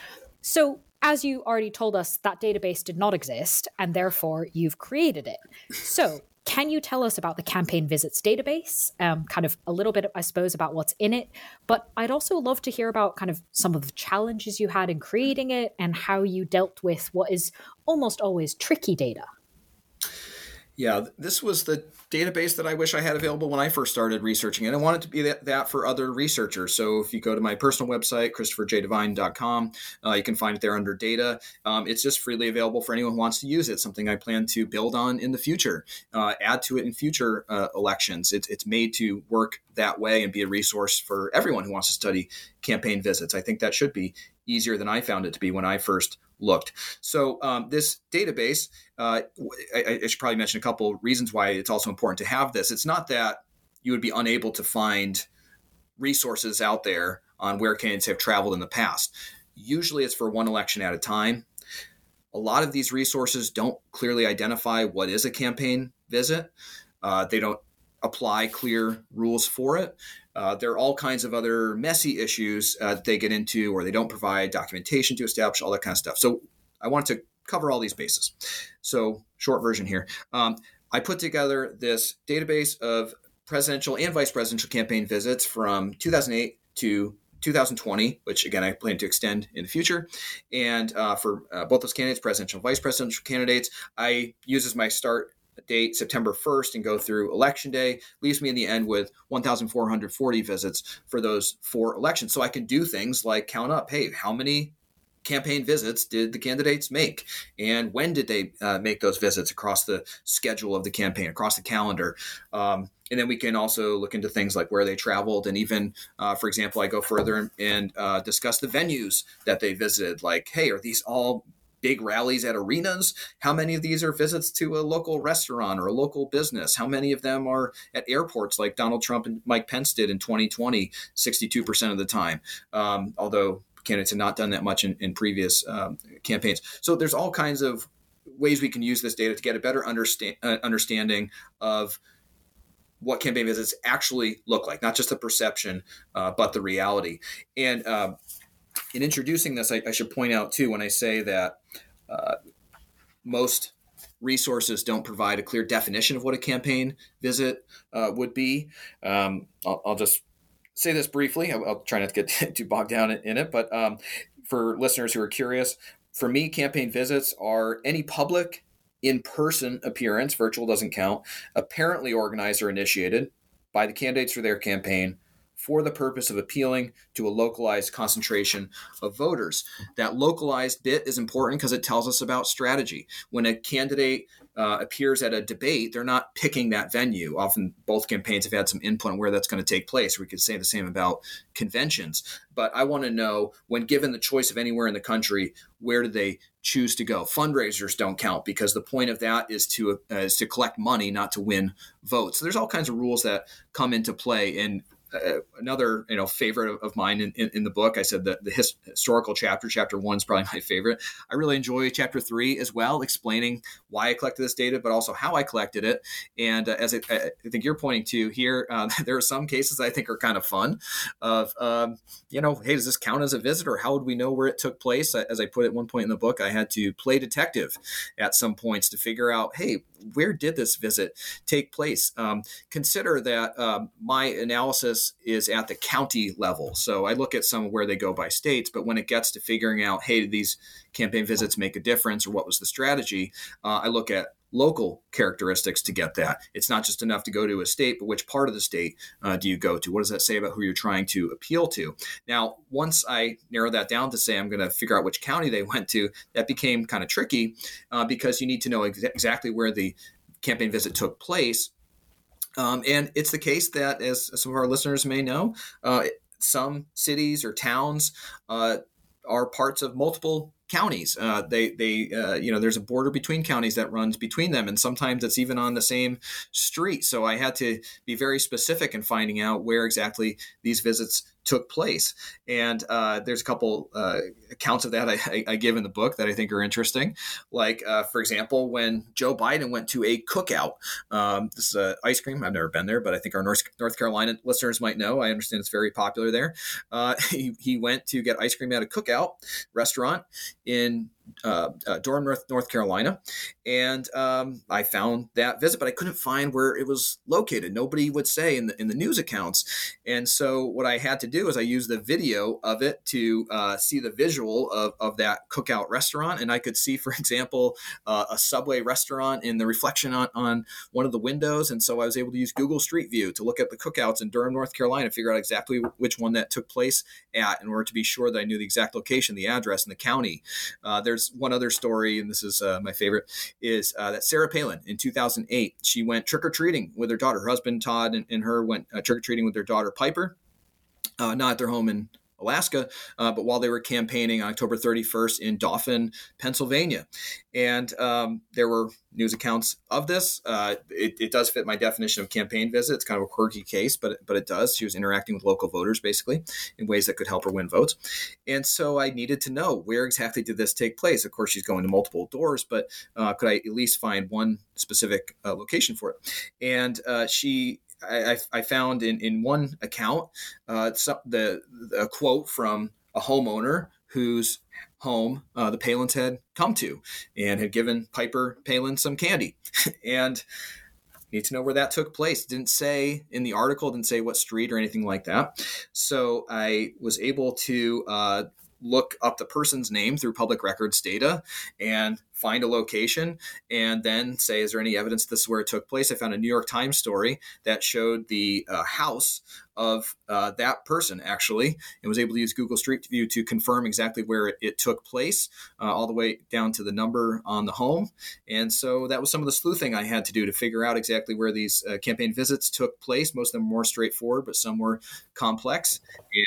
So, as you already told us, that database did not exist and therefore you've created it. So, can you tell us about the campaign visits database? Um, kind of a little bit, I suppose, about what's in it. But I'd also love to hear about kind of some of the challenges you had in creating it and how you dealt with what is almost always tricky data.
Yeah, this was the database that I wish I had available when I first started researching it. I wanted it to be that, that for other researchers. So if you go to my personal website, christopherjdevine.com, uh, you can find it there under data. Um, it's just freely available for anyone who wants to use it, something I plan to build on in the future, uh, add to it in future uh, elections. It, it's made to work that way and be a resource for everyone who wants to study campaign visits. I think that should be easier than I found it to be when I first looked. So um, this database, uh, I, I, should probably mention a couple reasons why it's also important to have this. It's not that you would be unable to find resources out there on where candidates have traveled in the past. Usually, it's for one election at a time. A lot of these resources don't clearly identify what is a campaign visit. Uh, they don't apply clear rules for it. Uh, there are all kinds of other messy issues uh, that they get into, or they don't provide documentation to establish all that kind of stuff. So I wanted to cover all these bases. So short version here. Um, I put together this database of presidential and vice presidential campaign visits from 2008 to 2020, which again I plan to extend in the future. And uh, for uh, both those candidates, presidential and vice presidential candidates, I use as my start date September 1st and go through election day leaves me in the end with 1,440 visits for those four elections. So I can do things like count up, hey, how many campaign visits did the candidates make and when did they uh, make those visits across the schedule of the campaign across the calendar um, and then we can also look into things like where they traveled and even uh, for example i go further and, and uh, discuss the venues that they visited like hey are these all big rallies at arenas? How many of these are visits to a local restaurant or a local business? How many of them are at airports like Donald Trump and Mike Pence did in 2020, 62% of the time? Um, although candidates had not done that much in, in previous um, campaigns. So there's all kinds of ways we can use this data to get a better understand, uh, understanding of what campaign visits actually look like, not just the perception, uh, but the reality. And uh, in introducing this, I, I, should point out too when I say that uh, most resources don't provide a clear definition of what a campaign visit uh, would be. Um, I'll, I'll, just say this briefly. I'll, I'll, try not to get too bogged down in it, but um, for listeners who are curious, for me, campaign visits are any public in person appearance, virtual doesn't count, apparently organized or initiated by the candidates for their campaign for the purpose of appealing to a localized concentration of voters. That localized bit is important because it tells us about strategy. When a candidate uh, appears at a debate, they're not picking that venue. Often both campaigns have had some input on where that's going to take place. We could say the same about conventions. But I want to know when given the choice of anywhere in the country, where do they choose to go? Fundraisers don't count because the point of that is to uh, is to collect money, not to win votes. So there's all kinds of rules that come into play. And uh, another you know favorite of, of mine in, in, in, the book. I said that the his, historical chapter, chapter one, is probably my favorite. I really enjoy chapter three as well, explaining why I collected this data, but also how I collected it. And uh, as I, I, think you're pointing to here, uh, there are some cases I think are kind of fun. Of um, you know, hey, does this count as a visit, or how would we know where it took place? As I put at one point in the book, I had to play detective at some points to figure out, hey, where did this visit take place? Um, consider that um, my analysis is at the county level. So I look at some of where they go by states, but when it gets to figuring out, hey, did these campaign visits make a difference or what was the strategy? Uh, I look at local characteristics to get that. It's not just enough to go to a state, but which part of the state uh, do you go to? What does that say about who you're trying to appeal to? Now, once I narrow that down to say I'm going to figure out which county they went to, that became kind of tricky uh, because you need to know ex- exactly where the campaign visit took place. Um, and it's the case that, as some of our listeners may know, uh, some cities or towns uh, are parts of multiple counties. Uh, they they uh, you know there's a border between counties that runs between them, and sometimes it's even on the same street. So I had to be very specific in finding out where exactly these visits took place. And uh, there's a couple uh, accounts of that I, I, give in the book that I think are interesting. Like, uh, for example, when Joe Biden went to a cookout, um, this is ice cream. I've never been there, but I think our North, North Carolina listeners might know. I understand it's very popular there. Uh, he, he went to get ice cream at a cookout restaurant in uh, uh, Durham, North, North Carolina, and um, I found that visit, but I couldn't find where it was located. Nobody would say in the in the news accounts, and so what I had to do is I used the video of it to uh, see the visual of, of that cookout restaurant, and I could see, for example, uh, a Subway restaurant in the reflection on, on one of the windows, and so I was able to use Google Street View to look at the cookouts in Durham, North Carolina, figure out exactly which one that took place at in order to be sure that I knew the exact location, the address, and the county. Uh, there's one other story, and this is uh, my favorite, is uh, that Sarah Palin in 2008, she went trick or treating with her daughter. Her husband Todd and, and her went uh, trick or treating with their daughter Piper. Uh, not at their home in Alaska, uh, but while they were campaigning on October 31st in Dauphin, Pennsylvania. And um, there were news accounts of this. Uh, it, it, does fit my definition of campaign visit. It's kind of a quirky case, but, but it does. She was interacting with local voters basically in ways that could help her win votes. And so I needed to know where exactly did this take place? Of course, she's going to multiple doors, but uh, could I at least find one specific uh, location for it? And uh, she I, I, found in, in one account uh, the, the, a quote from a homeowner whose home uh, the Palins had come to and had given Piper Palin some candy. and need to know where that took place. Didn't say in the article, didn't say what street or anything like that. So I was able to uh, look up the person's name through public records data and find a location and then say, is there any evidence this is where it took place? I found a New York Times story that showed the uh, house of uh, that person actually and was able to use Google Street View to confirm exactly where it, it took place, uh, all the way down to the number on the home. And so that was some of the sleuthing I had to do to figure out exactly where these uh, campaign visits took place. Most of them were more straightforward, but some were complex.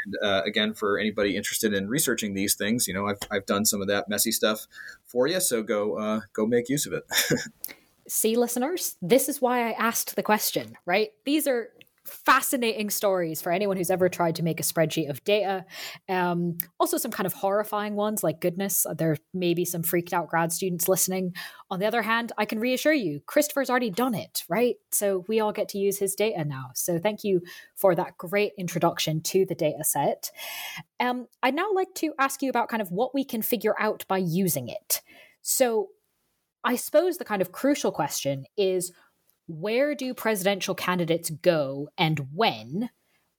And uh, again, for anybody interested in researching these things, you know, I've, I've done some of that messy stuff for you. So go uh, go make use of it.
See, listeners, this is why I asked the question. Right? These are fascinating stories for anyone who's ever tried to make a spreadsheet of data. Um, also, some kind of horrifying ones, like goodness, there may be some freaked out grad students listening. On the other hand, I can reassure you, Christopher's already done it, right? So we all get to use his data now. So thank you for that great introduction to the data set. Um, I'd now like to ask you about kind of what we can figure out by using it. So I suppose the kind of crucial question is where do presidential candidates go and when?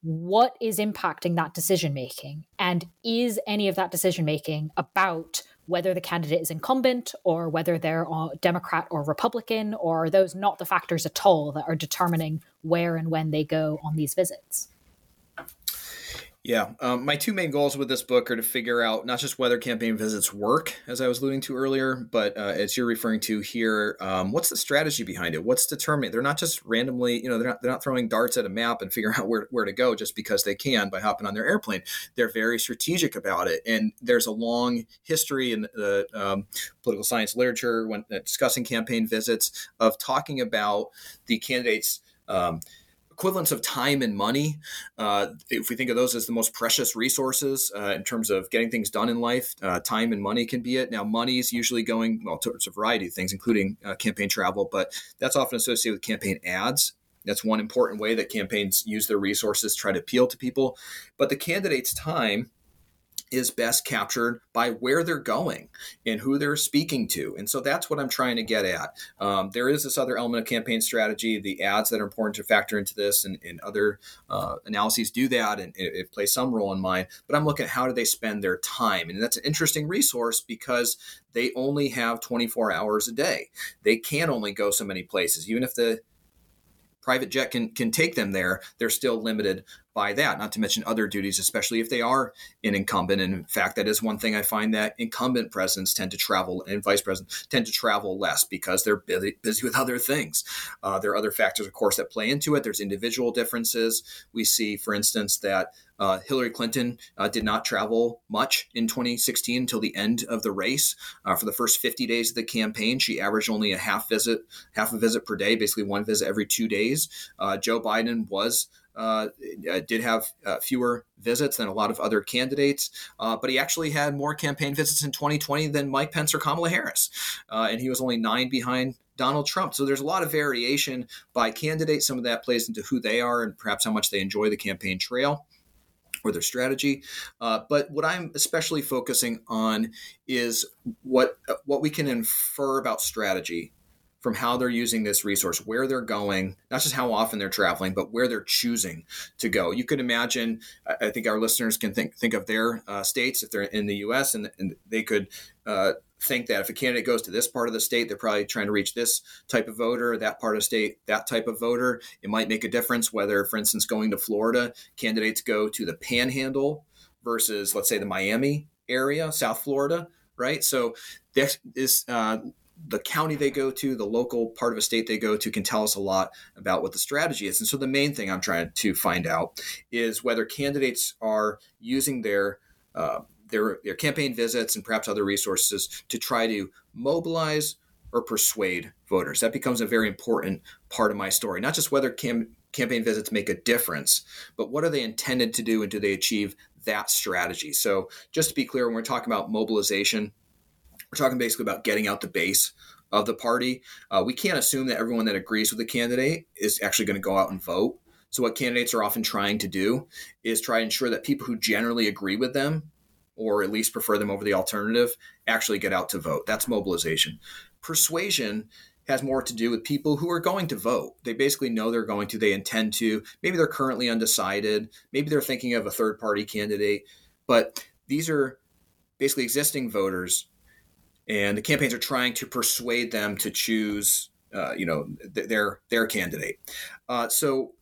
What is impacting that decision making? And is any of that decision making about whether the candidate is incumbent or whether they're Democrat or Republican, or are those not the factors at all that are determining where and when they go on these visits?
Yeah, um, my two main goals with this book are to figure out not just whether campaign visits work, as I was alluding to earlier, but uh, as you're referring to here, um, what's the strategy behind it? What's determining? They're not just randomly, you know, they're not they're not throwing darts at a map and figuring out where where to go just because they can by hopping on their airplane. They're very strategic about it, and there's a long history in the um, political science literature when uh, discussing campaign visits of talking about the candidates. Um, equivalents of time and money. Uh, if we think of those as the most precious resources uh, in terms of getting things done in life, uh, time and money can be it. Now, money is usually going well towards a variety of things, including uh, campaign travel, but that's often associated with campaign ads. That's one important way that campaigns use their resources try to appeal to people. But the candidate's time is best captured by where they're going and who they're speaking to. And so that's what I'm trying to get at. Um, there is this other element of campaign strategy, the ads that are important to factor into this, and, and other uh, analyses do that and it, it, plays some role in mine. But I'm looking at how do they spend their time. And that's an interesting resource because they only have 24 hours a day. They can only go so many places, even if the private jet can can take them there, they're still limited by that. Not to mention other duties, especially if they are an incumbent. And in fact, that is one thing I find that incumbent presidents tend to travel and vice presidents tend to travel less because they're busy, busy with other things. Uh, there are other factors, of course, that play into it. There's individual differences. We see, for instance, that uh, Hillary Clinton uh, did not travel much in 2016 until the end of the race. Uh, for the first 50 days of the campaign, she averaged only a half visit, half a visit per day, basically one visit every two days. Uh, Joe Biden was uh, did have uh, fewer visits than a lot of other candidates, uh, but he actually had more campaign visits in 2020 than Mike Pence or Kamala Harris, uh, and he was only nine behind Donald Trump. So there's a lot of variation by candidate. Some of that plays into who they are and perhaps how much they enjoy the campaign trail. or their strategy. Uh, but what I'm especially focusing on is what what we can infer about strategy from how they're using this resource, where they're going, not just how often they're traveling, but where they're choosing to go. You could imagine, I think our listeners can think think of their uh, states if they're in the U.S. and, and they could uh, think that if a candidate goes to this part of the state, they're probably trying to reach this type of voter, that part of state, that type of voter. It might make a difference whether, for instance, going to Florida, candidates go to the Panhandle versus, let's say, the Miami area, South Florida, right? So this is. Uh, the county they go to, the local part of a state they go to can tell us a lot about what the strategy is. And so the main thing I'm trying to find out is whether candidates are using their uh, their their campaign visits and perhaps other resources to try to mobilize or persuade voters. That becomes a very important part of my story. Not just whether cam- campaign visits make a difference, but what are they intended to do and do they achieve that strategy? So just to be clear, when we're talking about mobilization, we're talking basically about getting out the base of the party. Uh, we can't assume that everyone that agrees with the candidate is actually going to go out and vote. So, what candidates are often trying to do is try to ensure that people who generally agree with them, or at least prefer them over the alternative, actually get out to vote. That's mobilization. Persuasion has more to do with people who are going to vote. They basically know they're going to, they intend to. Maybe they're currently undecided. Maybe they're thinking of a third party candidate. But these are basically existing voters and the campaigns are trying to persuade them to choose, uh, you know, th- their their candidate. Uh, so,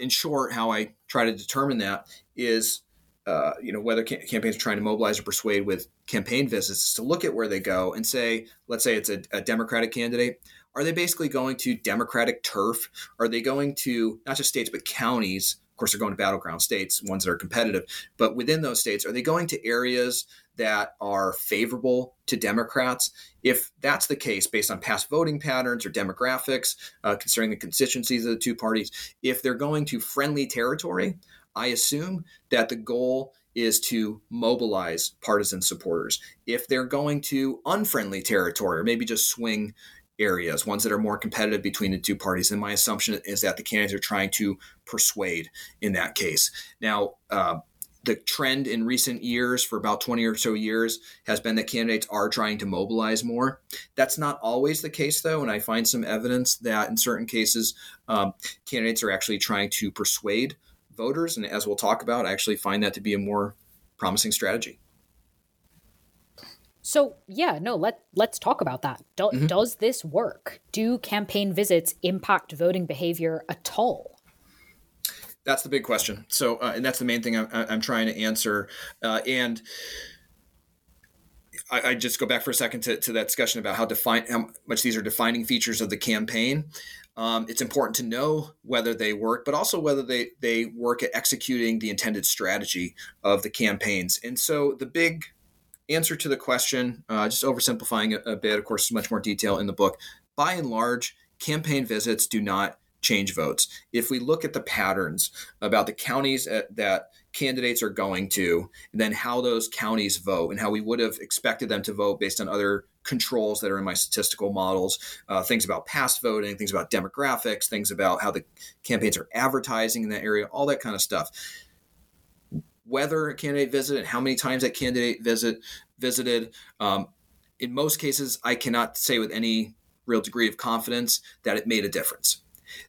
in short, how I try to determine that is, uh, you know, whether ca- campaigns are trying to mobilize or persuade with campaign visits is to look at where they go and say, let's say it's a, a Democratic candidate. Are they basically going to Democratic turf? Are they going to not just states but counties course, they're going to battleground states, ones that are competitive. But within those states, are they going to areas that are favorable to Democrats? If that's the case, based on past voting patterns or demographics, uh, considering the constituencies of the two parties, if they're going to friendly territory, I assume that the goal is to mobilize partisan supporters. If they're going to unfriendly territory or maybe just swing areas, ones that are more competitive between the two parties. And my assumption is that the candidates are trying to persuade in that case. Now, uh, the trend in recent years, for about 20 or so years, has been that candidates are trying to mobilize more. That's not always the case, though, and I find some evidence that in certain cases, um, candidates are actually trying to persuade voters. And as we'll talk about, I actually find that to be a more promising strategy.
So yeah, no, let let's talk about that. Do, mm-hmm. Does this work? Do campaign visits impact voting behavior at all?
That's the big question. So, uh, and that's the main thing I'm, I'm trying to answer. Uh, and I, I, just go back for a second to, to that discussion about how define how much these are defining features of the campaign. Um, it's important to know whether they work, but also whether they they work at executing the intended strategy of the campaigns. And so the big answer to the question, uh, just oversimplifying a, bit, of course, there's much more detail in the book. By and large, campaign visits do not change votes. If we look at the patterns about the counties at, that candidates are going to, and then how those counties vote, and how we would have expected them to vote based on other controls that are in my statistical models, uh, things about past voting, things about demographics, things about how the campaigns are advertising in that area, all that kind of stuff whether a candidate visited, and how many times that candidate visit visited. Um, in most cases, I cannot say with any real degree of confidence that it made a difference.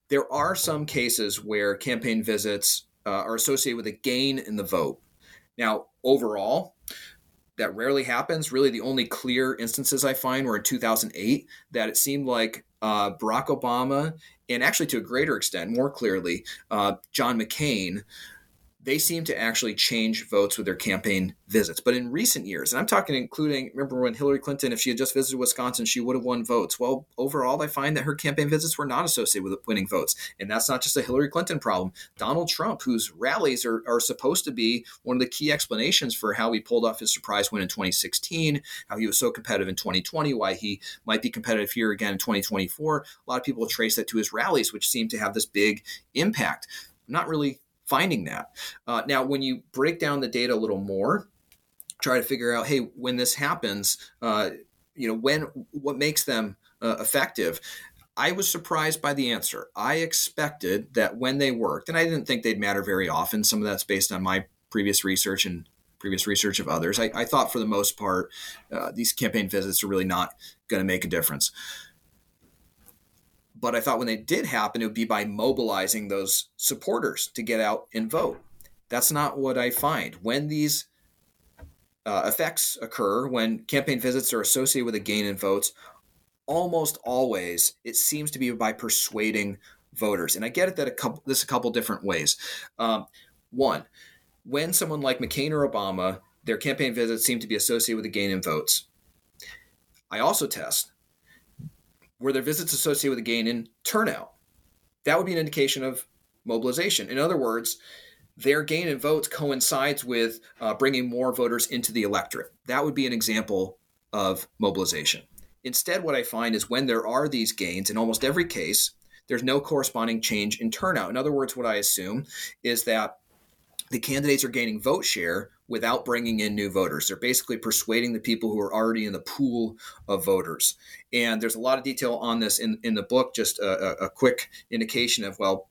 There are some cases where campaign visits uh, are associated with a gain in the vote. Now, overall, that rarely happens. Really, the only clear instances I find were in 2008 that it seemed like uh, Barack Obama, and actually to a greater extent, more clearly, uh, John McCain they seem to actually change votes with their campaign visits. But in recent years, and I'm talking including, remember when Hillary Clinton, if she had just visited Wisconsin, she would have won votes. Well, overall, I find that her campaign visits were not associated with winning votes. And that's not just a Hillary Clinton problem. Donald Trump, whose rallies are, are supposed to be one of the key explanations for how he pulled off his surprise win in 2016, how he was so competitive in 2020, why he might be competitive here again in 2024. A lot of people trace that to his rallies, which seem to have this big impact. not really finding that. Uh, now, when you break down the data a little more, try to figure out, hey, when this happens, uh, you know, when what makes them uh, effective. I was surprised by the answer. I expected that when they worked, and I didn't think they'd matter very often. Some of that's based on my previous research and previous research of others, I, I thought for the most part, uh, these campaign visits are really not going to make a difference. But I thought when they did happen, it would be by mobilizing those supporters to get out and vote. That's not what I find. When these uh, effects occur, when campaign visits are associated with a gain in votes, almost always it seems to be by persuading voters. And I get it that a couple this a couple different ways. Um, one, when someone like McCain or Obama, their campaign visits seem to be associated with a gain in votes. I also test were their visits associated with a gain in turnout. That would be an indication of mobilization. In other words, their gain in votes coincides with uh, bringing more voters into the electorate. That would be an example of mobilization. Instead, what I find is when there are these gains, in almost every case, there's no corresponding change in turnout. In other words, what I assume is that the candidates are gaining vote share without bringing in new voters. They're basically persuading the people who are already in the pool of voters. And there's a lot of detail on this in, in the book, just a, a quick indication of, well,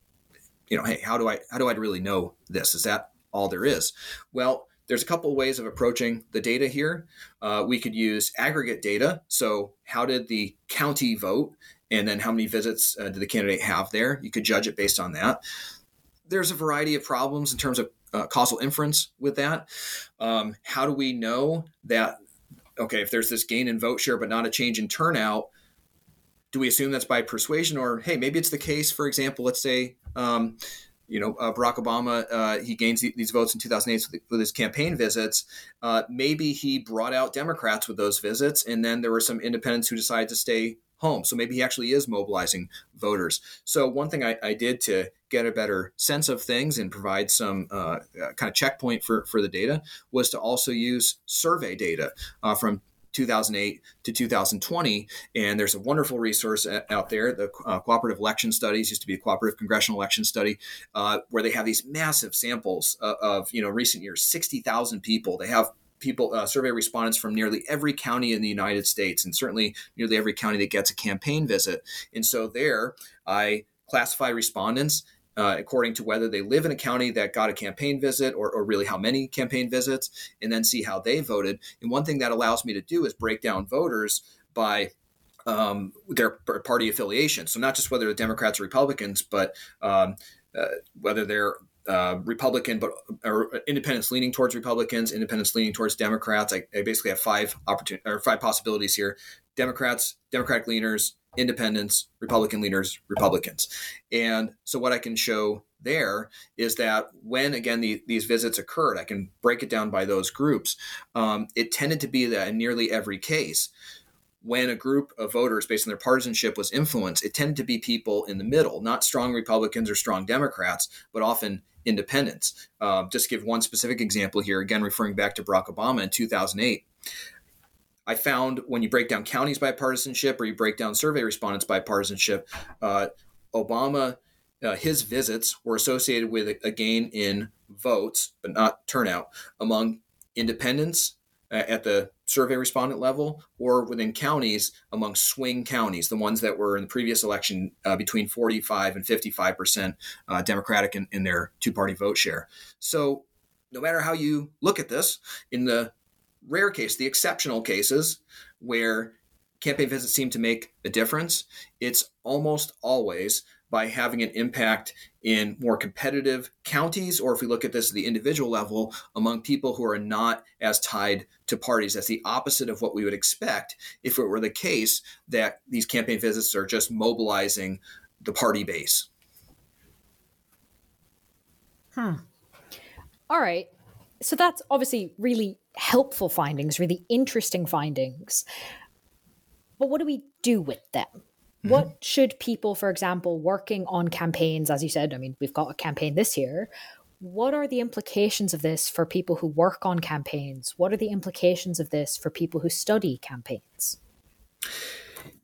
you know, hey, how do I how do I really know this? Is that all there is? Well, there's a couple of ways of approaching the data here. Uh, we could use aggregate data. So, how did the county vote? And then, how many visits uh, did the candidate have there? You could judge it based on that. There's a variety of problems in terms of uh, causal inference with that. Um, how do we know that, okay, if there's this gain in vote share but not a change in turnout, do we assume that's by persuasion or hey maybe it's the case for example let's say um, you know uh, barack obama uh, he gains these votes in 2008 with, his campaign visits uh, maybe he brought out democrats with those visits and then there were some independents who decided to stay home so maybe he actually is mobilizing voters so one thing i, I did to get a better sense of things and provide some uh, uh, kind of checkpoint for, for the data was to also use survey data uh, from 2008 to 2020. And there's a wonderful resource out there. The uh, Cooperative Election Studies used to be a cooperative congressional election study, uh, where they have these massive samples of, of you know recent years, 60,000 people. They have people uh, survey respondents from nearly every county in the United States, and certainly nearly every county that gets a campaign visit. And so there, I classify respondents uh, according to whether they live in a county that got a campaign visit or, or, really how many campaign visits, and then see how they voted. And one thing that allows me to do is break down voters by um, their party affiliation. So not just whether they're Democrats or Republicans, but um, uh, whether they're uh, Republican, but or independents leaning towards Republicans, independents leaning towards Democrats. I, I basically have five opportun- or five possibilities here: Democrats, Democratic leaners, independents, Republican leaners, Republicans. And so what I can show there is that when again the, these visits occurred, I can break it down by those groups. Um, it tended to be that in nearly every case, when a group of voters based on their partisanship was influenced, it tended to be people in the middle, not strong Republicans or strong Democrats, but often independents. Uh, just give one specific example here, again referring back to Barack Obama in 2008. I found when you break down counties by partisanship or you break down survey respondents by partisanship, uh, Obama, uh, his visits were associated with a, a, gain in votes, but not turnout, among independents uh, at the survey respondent level or within counties among swing counties, the ones that were in the previous election uh, between 45 and 55 percent uh, Democratic in, in their two party vote share. So, no matter how you look at this, in the rare case, the exceptional cases where campaign visits seem to make a difference, it's almost always by having an impact in more competitive counties, or if we look at this at the individual level, among people who are not as tied to parties. That's the opposite of what we would expect if it were the case that these campaign visits are just mobilizing the party base.
Hmm. All right. So that's obviously really helpful findings, really interesting findings. But what do we do with them? Mm-hmm. What should people, for example, working on campaigns, as you said, I mean, we've got a campaign this year. What are the implications of this for people who work on campaigns? What are the implications of this for people who study campaigns?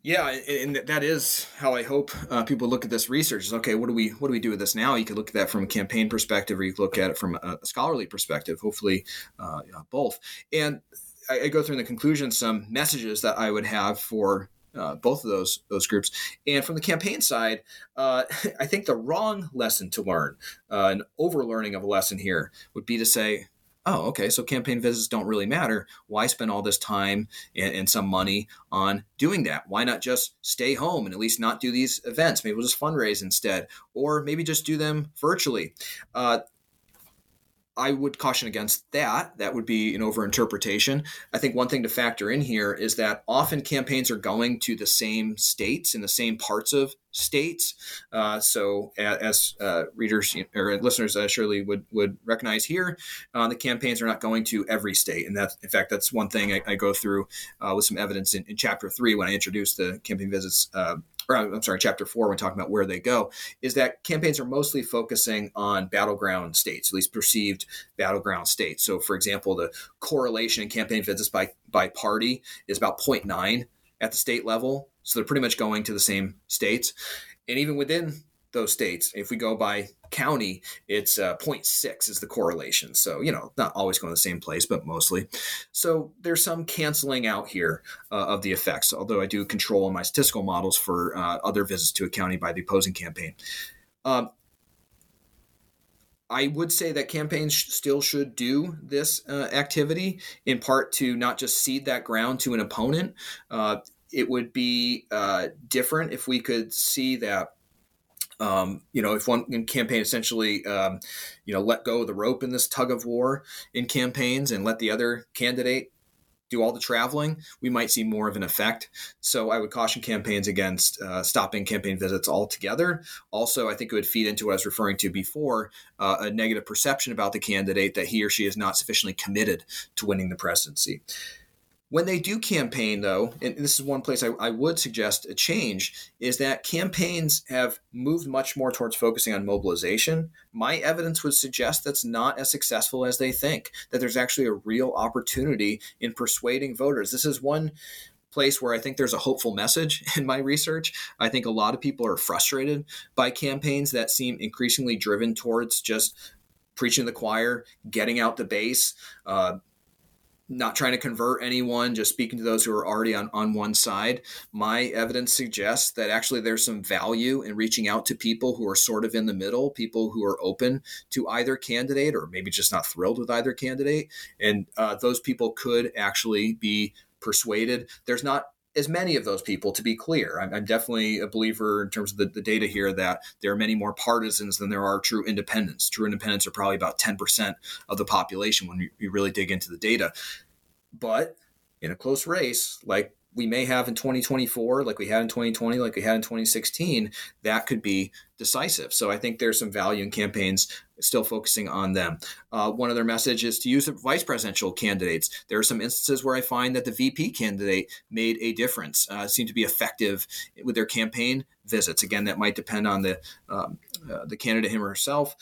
Yeah, and that is how I hope uh, people look at this research. Is okay, what do we what do we do with this now? You could look at that from a campaign perspective, or you could look at it from a, scholarly perspective. Hopefully, uh, both. And I, I, go through in the conclusion some messages that I would have for uh, both of those those groups. And from the campaign side, uh, I think the wrong lesson to learn, uh, an overlearning of a lesson here, would be to say, oh, okay, so campaign visits don't really matter. Why spend all this time and, and, some money on doing that? Why not just stay home and at least not do these events? Maybe we'll just fundraise instead, or maybe just do them virtually. I would caution against that. That would be an overinterpretation. I think one thing to factor in here is that often campaigns are going to the same states in the same parts of states. Uh, so, as uh, readers or listeners uh, surely would would recognize here, uh, the campaigns are not going to every state, and that's in fact that's one thing I, I go through uh, with some evidence in, in, chapter three when I introduce the campaign visits uh, or I'm sorry, chapter four, when talking about where they go, is that campaigns are mostly focusing on battleground states, at least perceived battleground states. So, for example, the correlation in campaign visits by, by party is about 0.9 at the state level. So they're pretty much going to the same states. And even within those states. If we go by county, it's uh, 0.6 is the correlation. So, you know, not always going the same place, but mostly. So there's some canceling out here uh, of the effects, although I do control in my statistical models for uh, other visits to a county by the opposing campaign. Um, I would say that campaigns still should do this uh, activity in part to not just cede that ground to an opponent. Uh, it would be uh, different if we could see that um, you know, if one campaign essentially, um, you know, let go of the rope in this tug of war in campaigns and let the other candidate do all the traveling, we might see more of an effect. So I would caution campaigns against uh, stopping campaign visits altogether. Also, I think it would feed into what I was referring to before uh, a negative perception about the candidate that he or she is not sufficiently committed to winning the presidency. When they do campaign, though, and this is one place I, I, would suggest a change, is that campaigns have moved much more towards focusing on mobilization. My evidence would suggest that's not as successful as they think, that there's actually a real opportunity in persuading voters. This is one place where I think there's a hopeful message in my research. I think a lot of people are frustrated by campaigns that seem increasingly driven towards just preaching the choir, getting out the base, uh, not trying to convert anyone, just speaking to those who are already on, on one side. My evidence suggests that actually there's some value in reaching out to people who are sort of in the middle, people who are open to either candidate or maybe just not thrilled with either candidate. And uh, those people could actually be persuaded. There's not as many of those people, to be clear. I'm, I'm definitely a believer in terms of the, the, data here that there are many more partisans than there are true independents. True independents are probably about 10% of the population when you, you really dig into the data. But in a close race, like we may have in 2024, like we had in 2020, like we had in 2016, that could be decisive. So I think there's some value in campaigns still focusing on them. Uh, one other message is to use the vice presidential candidates. There are some instances where I find that the VP candidate made a difference, uh, seemed to be effective with their campaign visits. Again, that might depend on the um, uh, the candidate him or herself.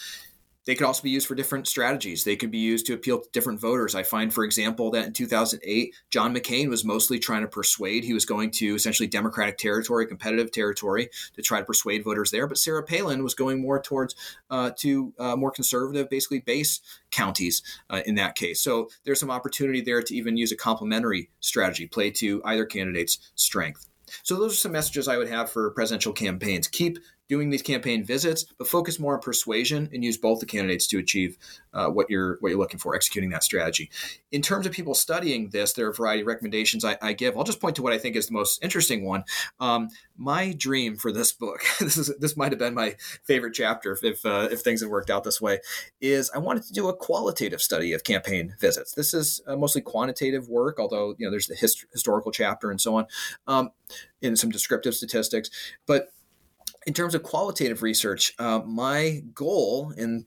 They could also be used for different strategies. They could be used to appeal to different voters. I find, for example, that in 2008, John McCain was mostly trying to persuade. He was going to essentially Democratic territory, competitive territory, to try to persuade voters there. But Sarah Palin was going more towards uh, to uh, more conservative, basically base counties uh, in that case. So there's some opportunity there to even use a complementary strategy, play to either candidate's strength. So those are some messages I would have for presidential campaigns. Keep doing these campaign visits, but focus more on persuasion and use both the candidates to achieve uh, what you're what you're looking for, executing that strategy. In terms of people studying this, there are a variety of recommendations I, I give. I'll just point to what I think is the most interesting one. Um, my dream for this book, this is this might have been my favorite chapter if uh, if things had worked out this way, is I wanted to do a qualitative study of campaign visits. This is uh, mostly quantitative work, although you know there's the hist- historical chapter and so on, um, in some descriptive statistics, but in terms of qualitative research, uh, my goal, and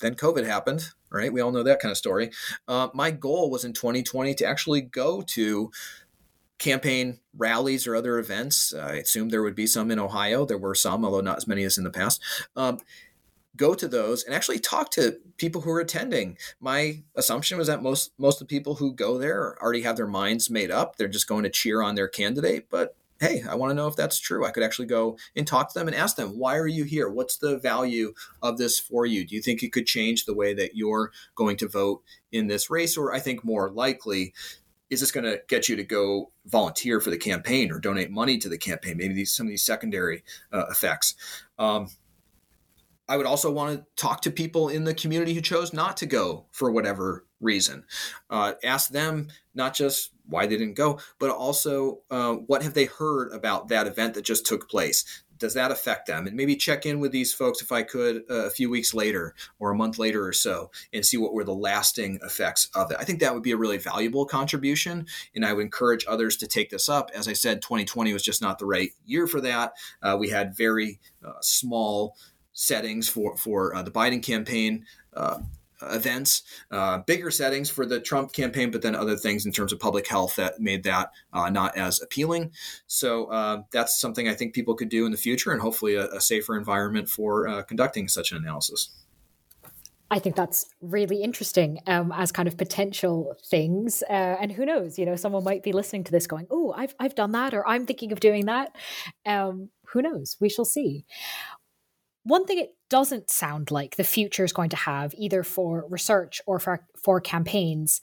then COVID happened, right? We all know that kind of story. Uh, my goal was in 2020 to actually go to campaign rallies or other events. I assumed there would be some in Ohio. There were some, although not as many as in the past. Um, go to those and actually talk to people who are attending. My assumption was that most most of the people who go there already have their minds made up. They're just going to cheer on their candidate, but hey, I want to know if that's true. I could actually go and talk to them and ask them, why are you here? What's the value of this for you? Do you think it could change the way that you're going to vote in this race? Or I think more likely, is this going to get you to go volunteer for the campaign or donate money to the campaign? Maybe these some of these secondary uh, effects. Um, I would also want to talk to people in the community who chose not to go for whatever reason. Uh, ask them not just why they didn't go, but also uh, what have they heard about that event that just took place? Does that affect them? And maybe check in with these folks if I could uh, a few weeks later or a month later or so and see what were the lasting effects of it. I think that would be a really valuable contribution. And I would encourage others to take this up. As I said, 2020 was just not the right year for that. Uh, we had very uh, small settings for for uh, the Biden campaign. Events, uh, bigger settings for the Trump campaign, but then other things in terms of public health that made that uh, not as appealing. So uh, that's something I think people could do in the future, and hopefully a, a safer environment for uh, conducting such an analysis.
I think that's really interesting um, as kind of potential things. Uh, and who knows, you know, someone might be listening to this going, oh, I've, I've done that, or I'm thinking of doing that. Um, who knows? We shall see. One thing it doesn't sound like the future is going to have, either for research or for, for campaigns,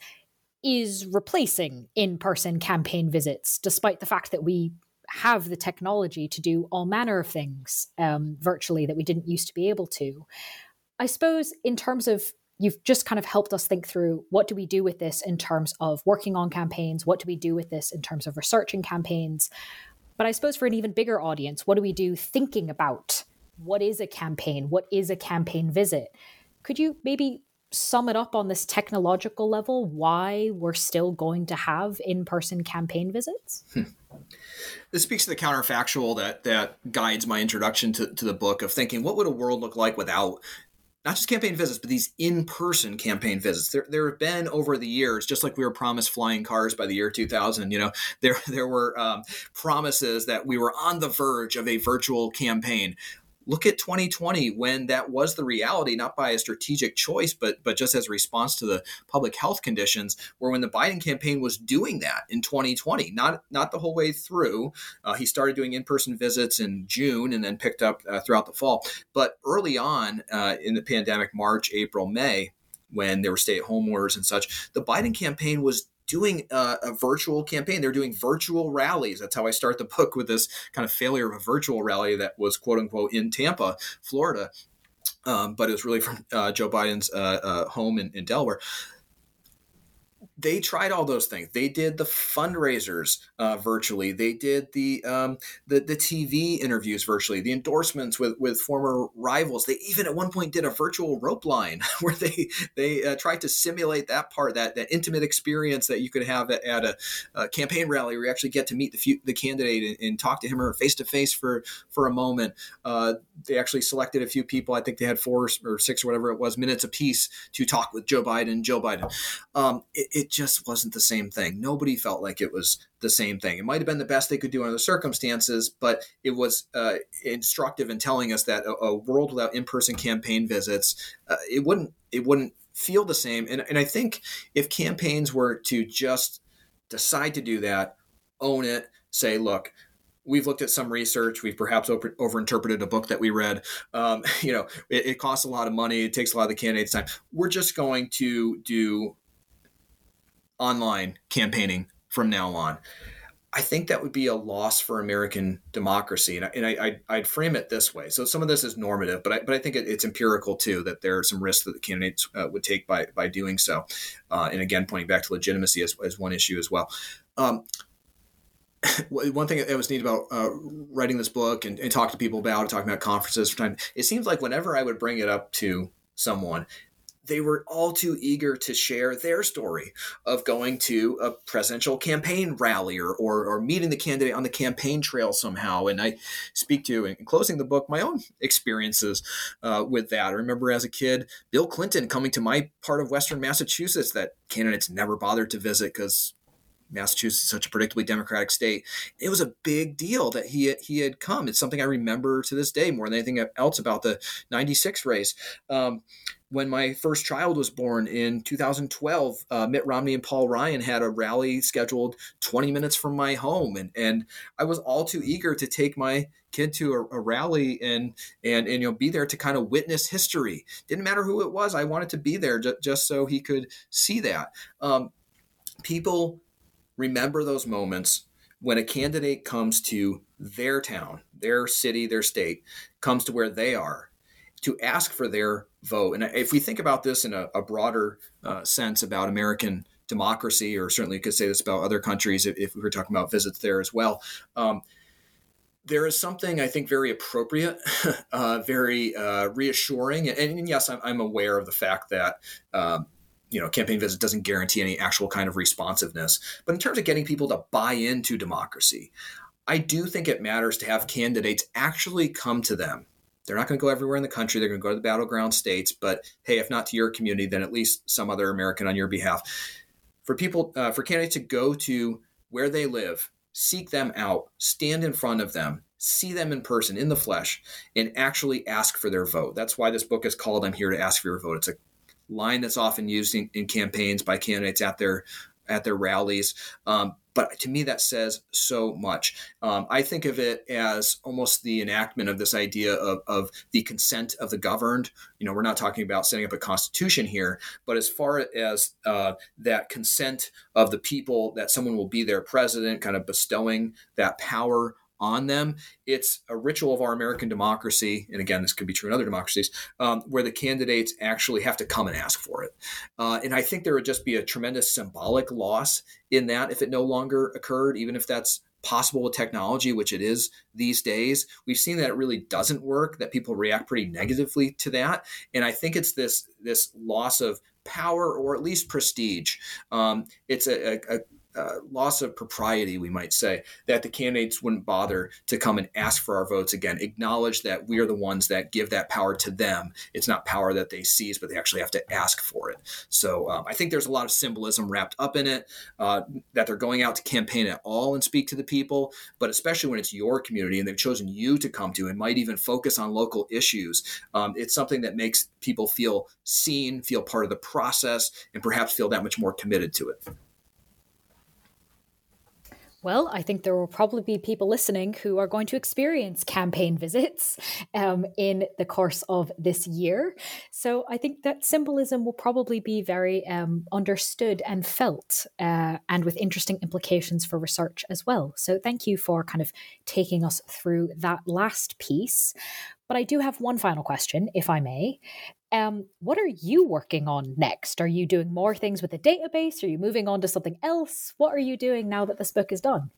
is replacing in person campaign visits, despite the fact that we have the technology to do all manner of things um, virtually that we didn't used to be able to. I suppose, in terms of you've just kind of helped us think through what do we do with this in terms of working on campaigns? What do we do with this in terms of researching campaigns? But I suppose for an even bigger audience, what do we do thinking about what is a campaign? What is a campaign visit? Could you maybe sum it up on this technological level why we're still going to have in-person campaign visits? Hmm.
This speaks to the counterfactual that that guides my introduction to, to the book of thinking what would a world look like without not just campaign visits, but these in-person campaign visits. There, there have been over the years, just like we were promised flying cars by the year 2000. You know, there there were um, promises that we were on the verge of a virtual campaign look at 2020 when that was the reality not by a strategic choice but but just as a response to the public health conditions where when the biden campaign was doing that in 2020 not not the whole way through uh, he started doing in-person visits in june and then picked up uh, throughout the fall. But early on uh, in the pandemic march april may when there were stay-at-home orders and such the biden campaign was doing a, a, virtual campaign. They're doing virtual rallies. That's how I start the book with this kind of failure of a virtual rally that was quote unquote in Tampa, Florida. Um, but it was really from uh, Joe Biden's uh, uh, home in, in Delaware they tried all those things. They did the fundraisers uh, virtually. They did the, um, the the TV interviews virtually. The endorsements with with former rivals. They even at one point did a virtual rope line where they they uh, tried to simulate that part, that that intimate experience that you could have at, at a, a, campaign rally where you actually get to meet the few, the candidate and, and, talk to him or face to face for for a moment. Uh, they actually selected a few people. I think they had four or six or whatever it was minutes apiece to talk with Joe Biden. Joe Biden. Um, it, it, just wasn't the same thing. Nobody felt like it was the same thing. It might have been the best they could do under the circumstances, but it was uh, instructive in telling us that a, a world without in-person campaign visits, uh, it wouldn't it wouldn't feel the same. And, and I think if campaigns were to just decide to do that, own it, say, look, we've looked at some research. We've perhaps over, overinterpreted a book that we read. Um, you know, it, it, costs a lot of money. It takes a lot of the candidates' time. We're just going to do online campaigning from now on. I think that would be a loss for American democracy, and, I, and I, I, would frame it this way. So some of this is normative, but I, but I think it, it's empirical too that there are some risks that the candidates uh, would take by by doing so, uh, and again pointing back to legitimacy as, as one issue as well. Um, one thing that was neat about uh, writing this book and, and talking to people about it, talking about conferences for time, it seems like whenever I would bring it up to someone, they were all too eager to share their story of going to a presidential campaign rally or, or, or, meeting the candidate on the campaign trail somehow. And I speak to, in closing the book, my own experiences uh, with that. I remember as a kid, Bill Clinton coming to my part of Western Massachusetts that candidates never bothered to visit because Massachusetts is such a predictably Democratic state. It was a big deal that he he had come. It's something I remember to this day more than anything else about the '96 race. Um, when my first child was born in 2012, uh, Mitt Romney and Paul Ryan had a rally scheduled 20 minutes from my home, and and I was all too eager to take my kid to a, a rally and and and you know be there to kind of witness history. Didn't matter who it was, I wanted to be there just, just so he could see that. Um, people remember those moments when a candidate comes to their town, their city, their state, comes to where they are to ask for their vote. And if we think about this in a, a broader uh, sense about American democracy, or certainly you could say this about other countries if, if we were talking about visits there as well. Um, there is something I think very appropriate, uh, very uh, reassuring, and, and yes, I'm, I'm, aware of the fact that um, you know campaign visit doesn't guarantee any actual kind of responsiveness. But in terms of getting people to buy into democracy, I do think it matters to have candidates actually come to them. They're not going to go everywhere in the country. They're going to go to the battleground states. But hey, if not to your community, then at least some other American on your behalf. For people, uh, for candidates to go to where they live seek them out, stand in front of them, see them in person, in the flesh, and actually ask for their vote. That's why this book is called I'm Here to Ask for Your Vote. It's a line that's often used in, in campaigns by candidates at their at their rallies. Um, but to me, that says so much. Um, I think of it as almost the enactment of this idea of, of the consent of the governed. You know, we're not talking about setting up a constitution here, but as far as uh, that consent of the people that someone will be their president, kind of bestowing that power on them. It's a ritual of our American democracy, and again, this could be true in other democracies, um, where the candidates actually have to come and ask for it. Uh, and I think there would just be a tremendous symbolic loss in that if it no longer occurred, even if that's possible with technology, which it is these days. We've seen that it really doesn't work, that people react pretty negatively to that. And I think it's this this loss of power or at least prestige. Um, it's a, a, a uh, loss of propriety, we might say, that the candidates wouldn't bother to come and ask for our votes again. Acknowledge that we are the ones that give that power to them. It's not power that they seize, but they actually have to ask for it. So um, I think there's a lot of symbolism wrapped up in it uh, that they're going out to campaign at all and speak to the people, but especially when it's your community and they've chosen you to come to and might even focus on local issues. Um, it's something that makes people feel seen, feel part of the process, and perhaps feel that much more committed to it.
Well, I think there will probably be people listening who are going to experience campaign visits um, in the course of this year. So I think that symbolism will probably be very um, understood and felt, uh, and with interesting implications for research as well. So thank you for kind of taking us through that last piece. But I do have one final question, if I may. Um, what are you working on next? Are you doing more things with the database? Are you moving on to something else? What are you doing now that this book is done?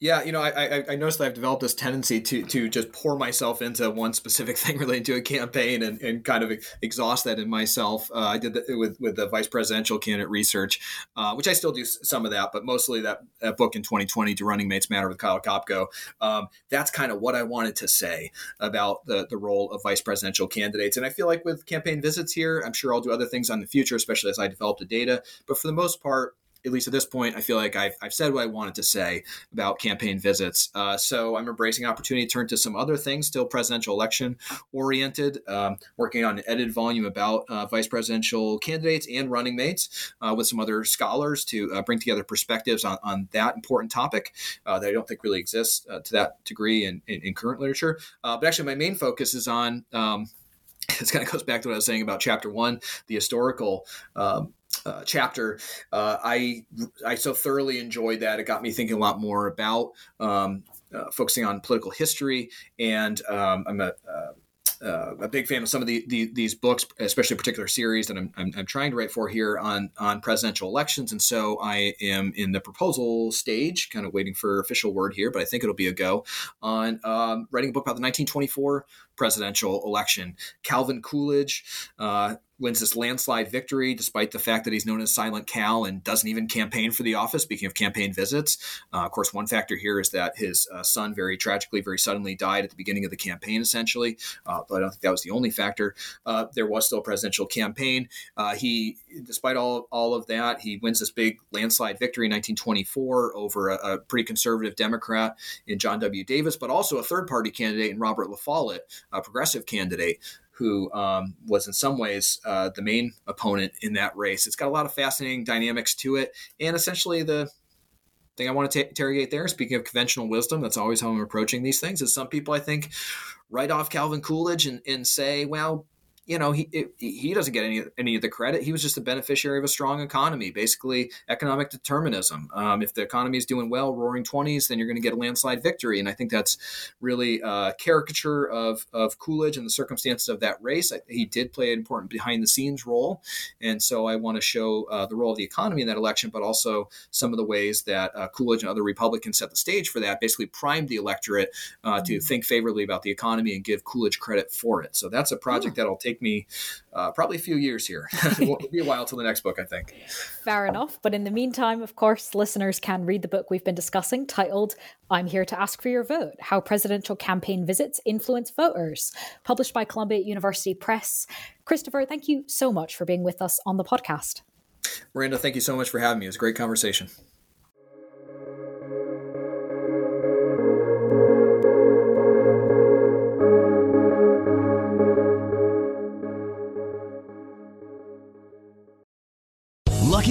Yeah, you know, I, I, I noticed that I've developed this tendency to to just pour myself into one specific thing related to a campaign and, and kind of exhaust that in myself. Uh, I did that with with the vice presidential candidate research, uh, which I still do some of that, but mostly that, that book in 2020, "Do Running Mates Matter" with Kyle Kopko. Um, that's kind of what I wanted to say about the the role of vice presidential candidates. And I feel like with campaign visits here, I'm sure I'll do other things on the future, especially as I develop the data. But for the most part, at least at this point, I feel like I've, I've said what I wanted to say about campaign visits. Uh, so I'm embracing opportunity to turn to some other things, still presidential election oriented, um, working on an edited volume about uh, vice presidential candidates and running mates uh, with some other scholars to uh, bring together perspectives on, on that important topic uh, that I don't think really exists uh, to that degree in, in, in current literature. but actually, my main focus is on. Um, this kind of goes back to what I was saying about chapter one, the historical um, uh, chapter, uh, I I so thoroughly enjoyed that. It got me thinking a lot more about um, uh, focusing on political history, and um, I'm a uh, uh, a big fan of some of the, the, these books, especially a particular series that I'm, I'm, I'm, trying to write for here on on presidential elections. And so I am in the proposal stage, kind of waiting for official word here, but I think it'll be a go on um, writing a book about the 1924 presidential election. Calvin Coolidge, uh, wins this landslide victory despite the fact that he's known as Silent Cal and doesn't even campaign for the office. Speaking of campaign visits, uh, of course, one factor here is that his uh, son very tragically, very suddenly died at the beginning of the campaign, essentially. Uh, but I don't think that was the only factor. Uh, there was still a presidential campaign. Uh, he, despite all, all of that, he wins this big landslide victory in 1924 over a, a pretty conservative Democrat in John W. Davis, but also a third party candidate in Robert La Follette, a progressive candidate who um, was in some ways uh, the main opponent in that race. It's got a lot of fascinating dynamics to it, and essentially the thing I want to t- interrogate there, speaking of conventional wisdom, that's always how I'm approaching these things, is some people I think write off Calvin Coolidge and, and say, well, you know, he it, he doesn't get any any of the credit. He was just a beneficiary of a strong economy, basically economic determinism. Um, if the economy is doing well, roaring twenties, then you're going to get a landslide victory. And I think that's really a caricature of of Coolidge and the circumstances of that race. I, he did play an important behind the scenes role, and so I want to show uh, the role of the economy in that election, but also some of the ways that uh, Coolidge and other Republicans set the stage for that. Basically, primed the electorate uh, to mm-hmm. think favorably about the economy and give Coolidge credit for it. So that's a project that'll take me uh, probably a few years here. It'll be a while till the next book, I think.
Fair enough. But in the meantime, of course, listeners can read the book we've been discussing titled I'm Here to Ask for Your Vote How Presidential Campaign Visits Influence Voters, published by Columbia University Press. Christopher, thank you so much for being with us on the podcast.
Miranda, thank you so much for having me. It was a great conversation.